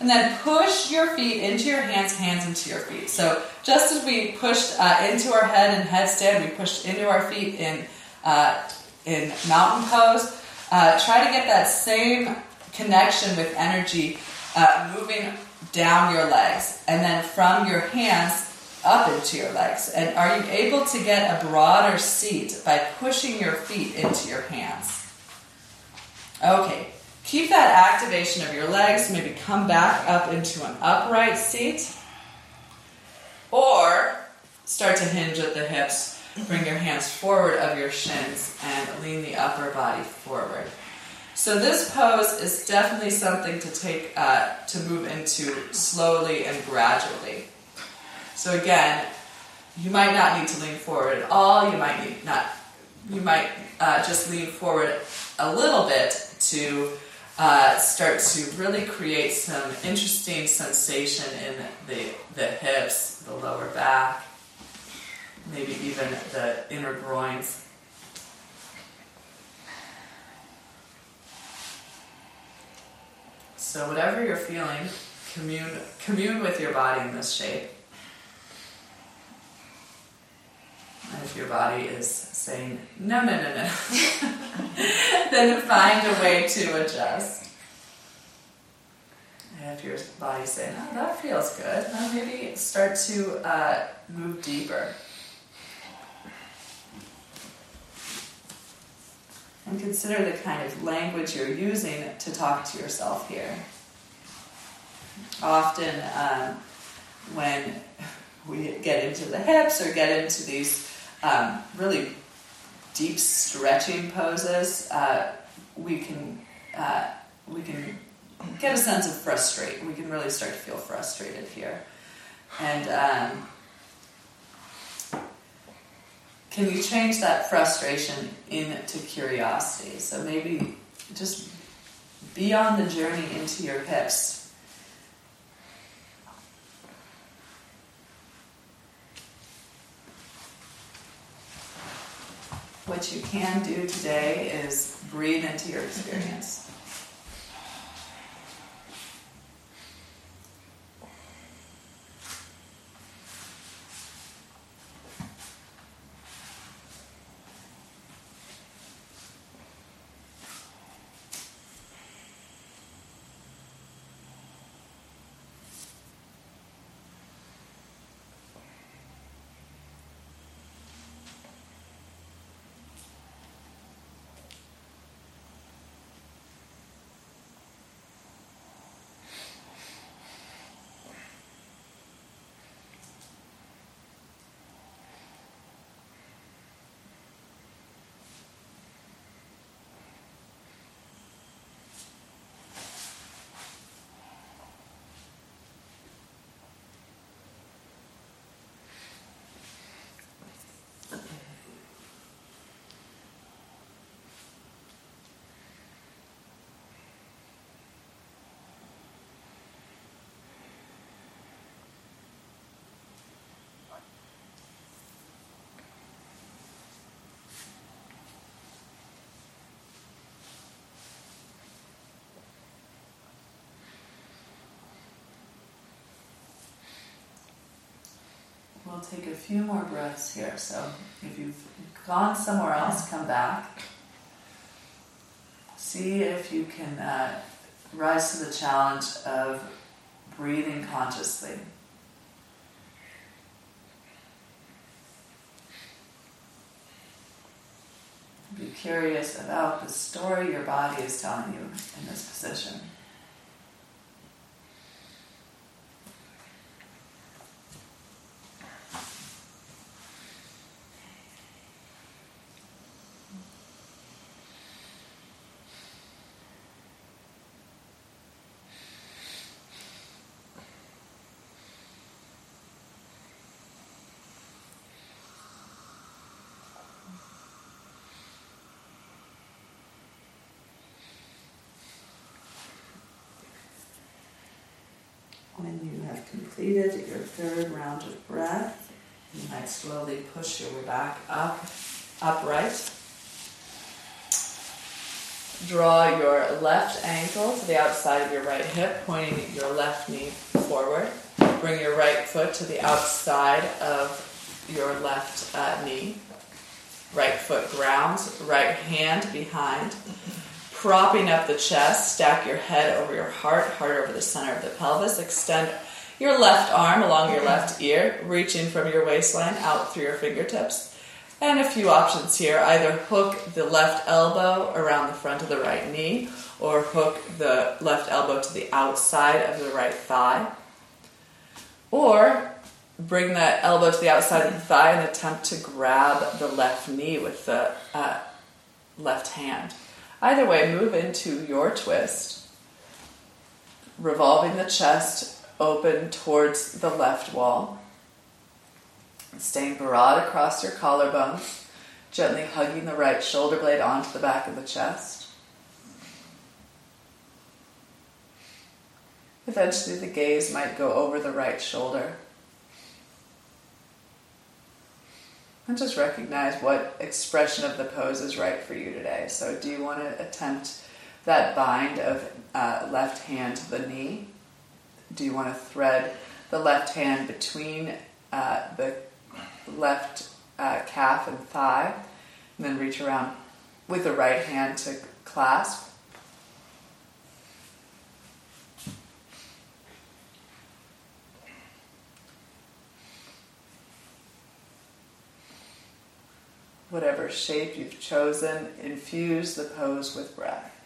and then push your feet into your hands, hands into your feet. So just as we pushed uh, into our head in headstand, we pushed into our feet in uh, in mountain pose. Uh, try to get that same connection with energy uh, moving down your legs, and then from your hands up into your legs. And are you able to get a broader seat by pushing your feet into your hands? Okay, Keep that activation of your legs. Maybe come back up into an upright seat. Or start to hinge at the hips. Bring your hands forward of your shins and lean the upper body forward. So this pose is definitely something to take uh, to move into slowly and gradually. So again, you might not need to lean forward at all. You might need not. You might uh, just lean forward a little bit to uh, start to really create some interesting sensation in the, the hips, the lower back, maybe even the inner groins. So whatever you're feeling, commune commune with your body in this shape. And if your body is saying, no, no, no, no, then find a way to adjust. And if your body's saying, oh, that feels good, then maybe start to uh, move deeper. And consider the kind of language you're using to talk to yourself here. Often, um, when we get into the hips or get into these um, really deep stretching poses, uh, we can uh, we can get a sense of frustrate. We can really start to feel frustrated here, and um, can you change that frustration into curiosity? So maybe just be on the journey into your hips what you can do today is breathe into your experience. We'll take a few more breaths here. So if you've gone somewhere else, come back. See if you can uh, rise to the challenge of breathing consciously. Be curious about the story your body is telling you in this position. When you have completed your third round of breath, you might slowly push your way back up, upright. Draw your left ankle to the outside of your right hip, pointing your left knee forward. Bring your right foot to the outside of your left uh, knee. Right foot grounds, right hand behind. Propping up the chest, stack your head over your heart, heart over the center of the pelvis. Extend your left arm along your left ear, reaching from your waistline out through your fingertips. And a few options here either hook the left elbow around the front of the right knee, or hook the left elbow to the outside of the right thigh. Or bring that elbow to the outside of the thigh and attempt to grab the left knee with the uh, left hand. Either way, move into your twist, revolving the chest open towards the left wall. Staying broad across your collarbones, gently hugging the right shoulder blade onto the back of the chest. Eventually, the gaze might go over the right shoulder. And just recognize what expression of the pose is right for you today. So, do you want to attempt that bind of uh, left hand to the knee? Do you want to thread the left hand between uh, the left uh, calf and thigh, and then reach around with the right hand to clasp? Whatever shape you've chosen, infuse the pose with breath.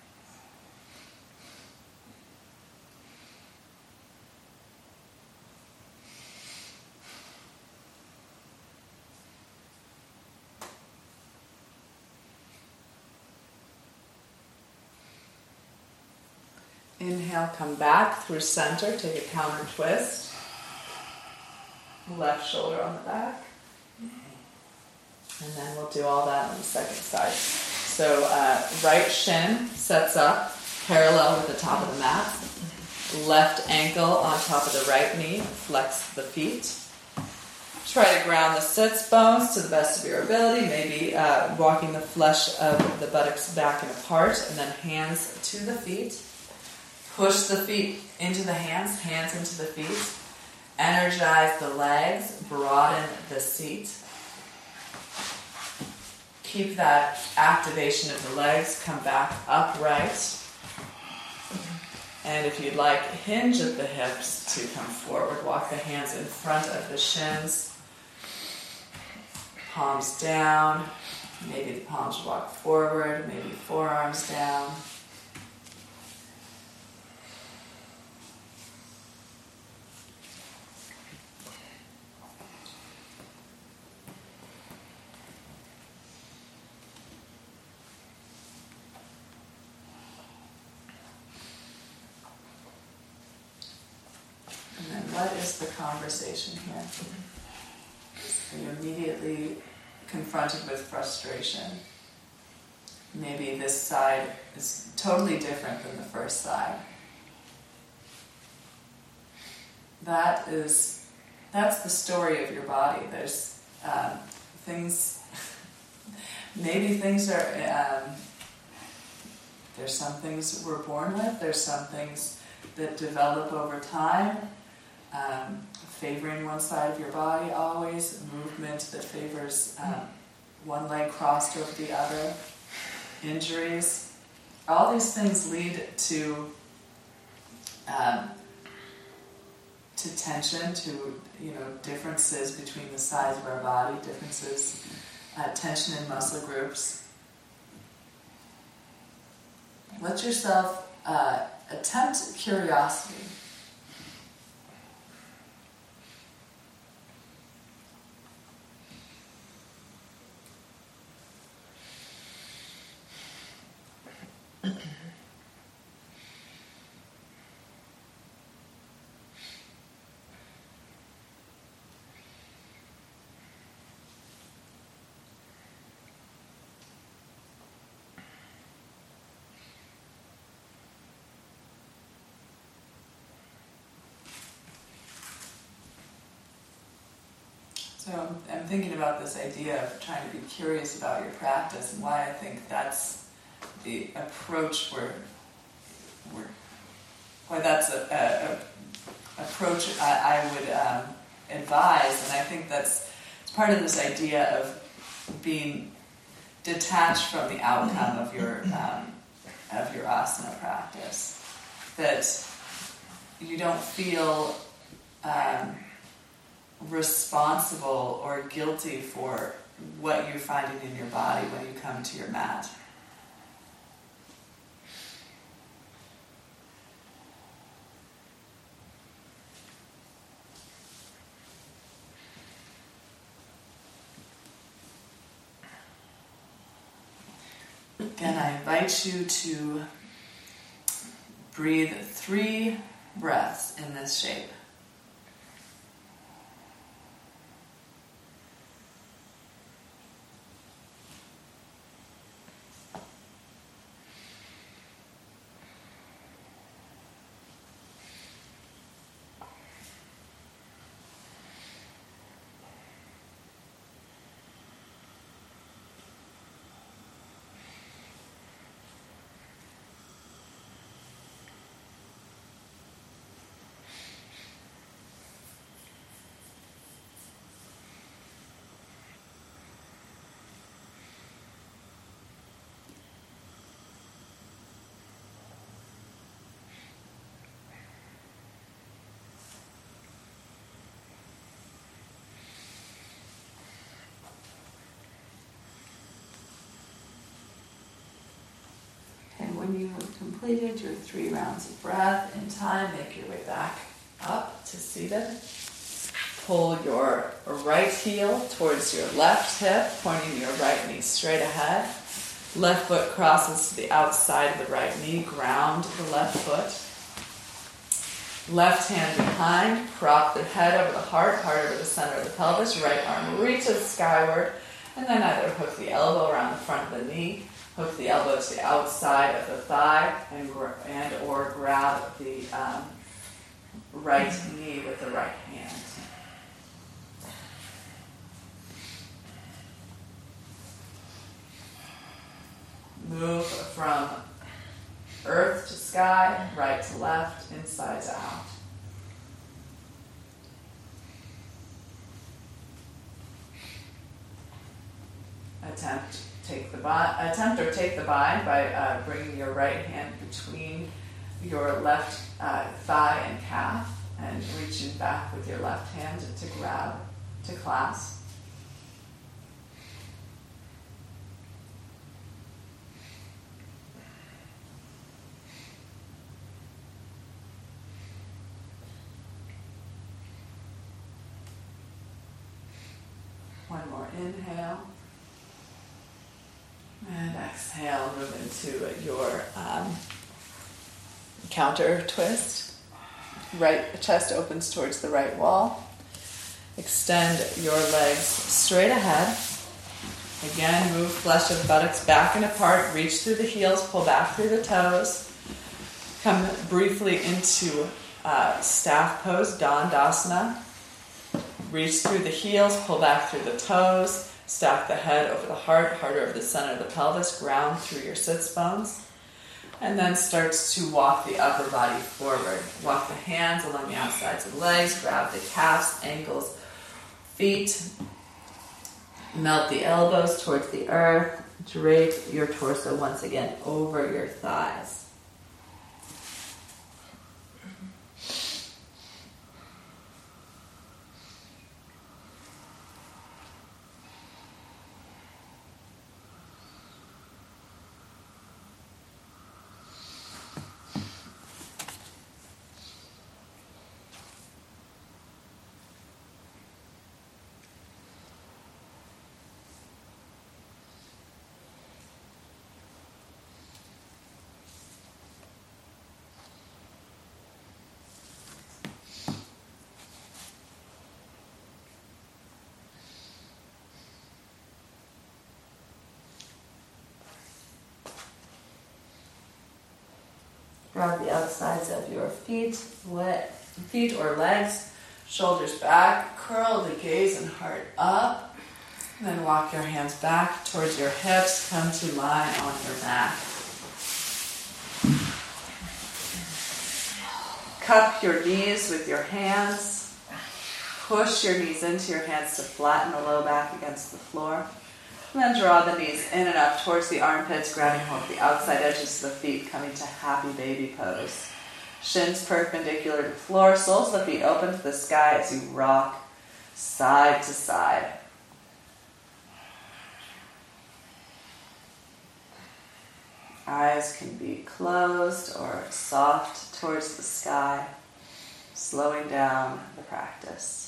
Inhale, come back through center, take a counter twist. Left shoulder on the back. And then we'll do all that on the second side. So, uh, right shin sets up parallel with the top of the mat. Left ankle on top of the right knee, flex the feet. Try to ground the sits bones to the best of your ability, maybe uh, walking the flesh of the buttocks back and apart, and then hands to the feet. Push the feet into the hands, hands into the feet. Energize the legs, broaden the seat. Keep that activation of the legs, come back upright. And if you'd like, hinge at the hips to come forward. Walk the hands in front of the shins, palms down. Maybe the palms walk forward, maybe forearms down. And then what is the conversation here? Are you immediately confronted with frustration? Maybe this side is totally different than the first side. That is, that's the story of your body. There's um, things, maybe things are, um, there's some things we're born with, there's some things that develop over time um, favoring one side of your body always, movement that favors um, one leg crossed over the other, injuries. All these things lead to um, to tension, to you know differences between the size of our body, differences, uh, tension in muscle groups. Let yourself uh, attempt curiosity. So I'm, I'm thinking about this idea of trying to be curious about your practice and why I think that's the approach where, where why that's a, a, a approach I, I would um, advise, and I think that's it's part of this idea of being detached from the outcome of your um, of your asana practice. That you don't feel um, responsible or guilty for what you're finding in your body when you come to your mat. Again, I invite you to breathe three breaths in this shape. And when you have completed your three rounds of breath in time, make your way back up to seated. Pull your right heel towards your left hip, pointing your right knee straight ahead. Left foot crosses to the outside of the right knee, ground the left foot. Left hand behind, prop the head over the heart, heart over the center of the pelvis. Right arm reaches skyward, and then either hook the elbow around the front of the knee, hook the elbow to the outside of the thigh, and, and or grab the um, right knee with the right hand. Move from earth to sky, right to left, inside to out. Attempt take the attempt or take the bind by uh, bringing your right hand between your left uh, thigh and calf and reaching back with your left hand to grab, to clasp. One more inhale. And exhale, move into your um, counter twist. Right chest opens towards the right wall. Extend your legs straight ahead. Again, move flesh of buttocks back and apart. Reach through the heels, pull back through the toes. Come briefly into uh, staff pose, Dandasana. Reach through the heels, pull back through the toes. Stack the head over the heart, heart over the center of the pelvis, ground through your sits bones. And then starts to walk the upper body forward. Walk the hands along the outsides of the legs, grab the calves, ankles, feet. Melt the elbows towards the earth. Drape your torso once again over your thighs. Grab the outsides of your feet, feet or legs, shoulders back, curl the gaze and heart up. Then walk your hands back towards your hips, come to lie on your back. Cup your knees with your hands. Push your knees into your hands to flatten the low back against the floor. And then draw the knees in and up towards the armpits, grabbing hold of the outside edges of the feet, coming to happy baby pose. Shins perpendicular to the floor, soles of the feet open to the sky as you rock side to side. Eyes can be closed or soft towards the sky, slowing down the practice.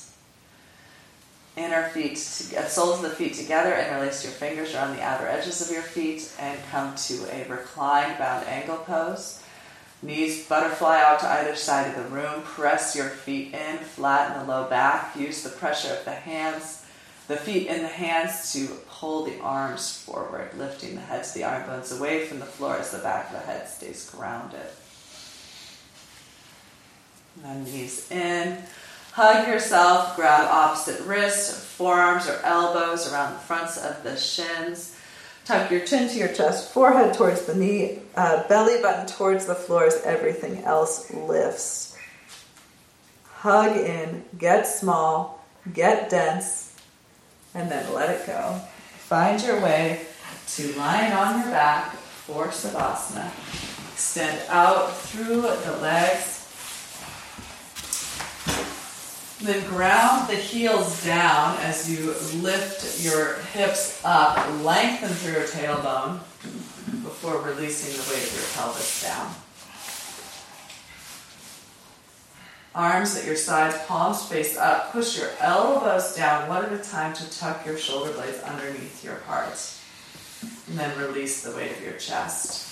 Inner feet, to, uh, soles of the feet together, and release your fingers around the outer edges of your feet and come to a reclined bound angle pose. Knees butterfly out to either side of the room. Press your feet in, flatten the low back. Use the pressure of the hands, the feet in the hands to pull the arms forward, lifting the heads, the arm bones away from the floor as the back of the head stays grounded. And then knees in. Hug yourself, grab opposite wrists, forearms or elbows around the fronts of the shins. Tuck your chin to your chest, forehead towards the knee, uh, belly button towards the floor as everything else lifts. Hug in, get small, get dense, and then let it go. Find your way to lying on your back for Savasana. Extend out through the legs. Then ground the heels down as you lift your hips up, lengthen through your tailbone before releasing the weight of your pelvis down. Arms at your sides, palms face up. Push your elbows down one at a time to tuck your shoulder blades underneath your heart. And then release the weight of your chest.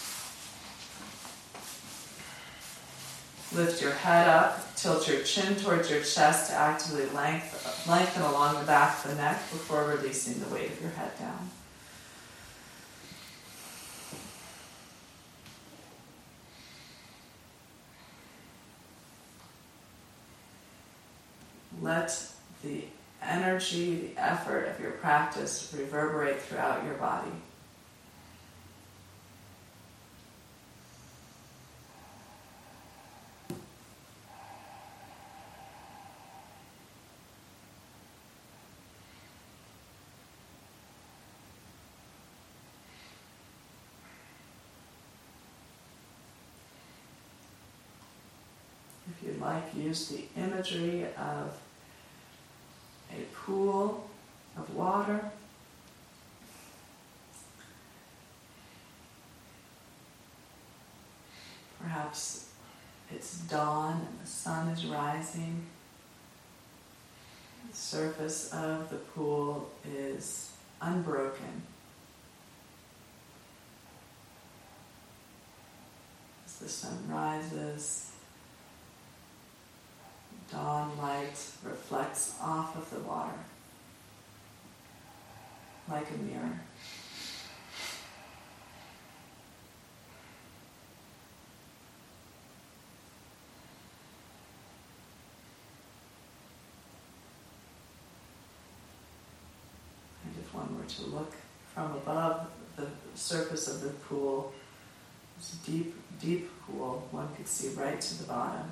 Lift your head up, tilt your chin towards your chest to actively length, lengthen along the back of the neck before releasing the weight of your head down. Let the energy, the effort of your practice reverberate throughout your body. If you'd like, use the imagery of a pool of water. Perhaps it's dawn and the sun is rising. The surface of the pool is unbroken. As the sun rises, dawn light reflects off of the water like a mirror. And if one were to look from above the surface of the pool, a deep, deep pool, one could see right to the bottom.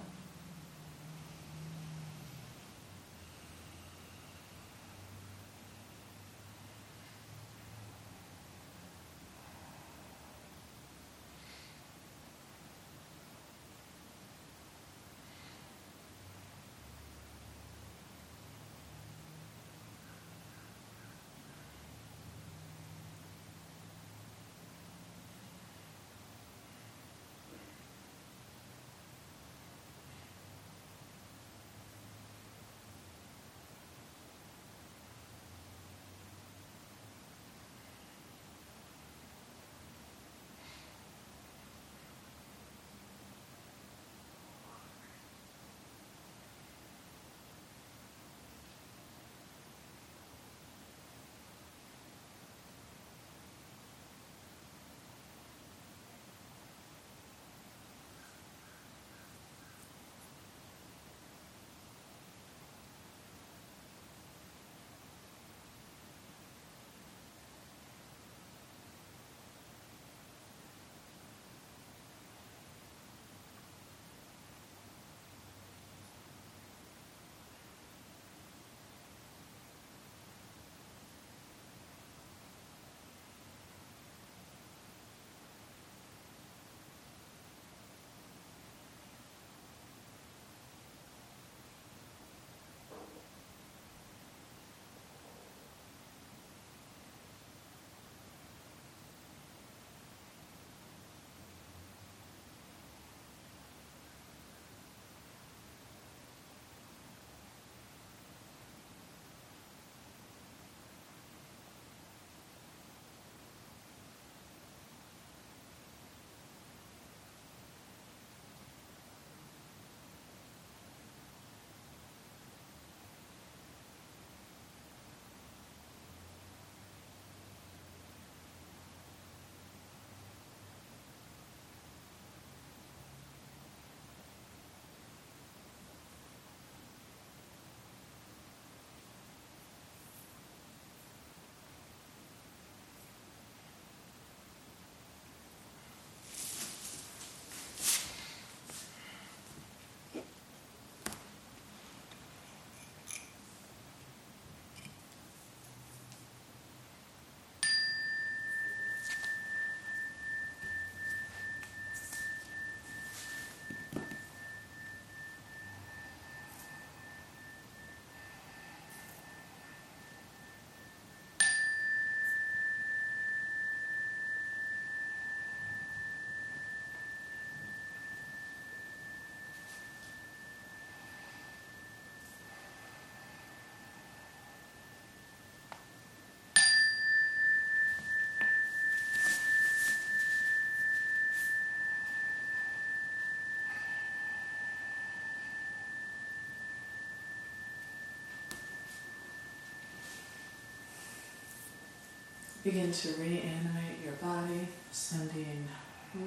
Begin to reanimate your body, sending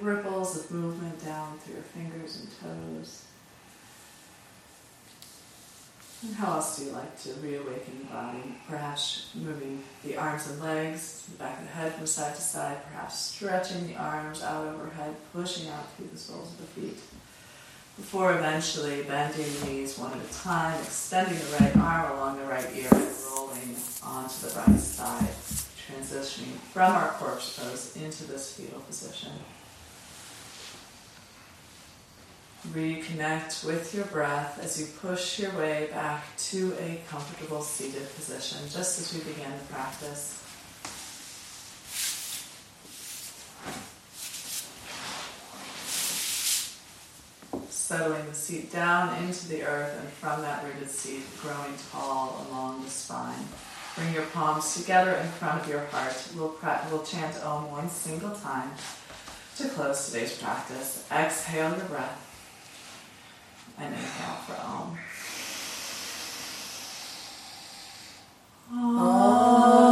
ripples of movement down through your fingers and toes. And how else do you like to reawaken the body? Perhaps moving the arms and legs, the back of the head from side to side, perhaps stretching the arms out overhead, pushing out through the soles of the feet. Before eventually bending the knees one at a time, extending the right arm along the right ear and rolling onto the right side, transitioning from our corpse pose into this fetal position. Reconnect with your breath as you push your way back to a comfortable seated position, just as we began the practice. Settling the seat down into the earth, and from that rooted seat, growing tall along the spine. Bring your palms together in front of your heart. We'll, pra- we'll chant Om one single time to close today's practice. Exhale your breath and inhale for Om. Thank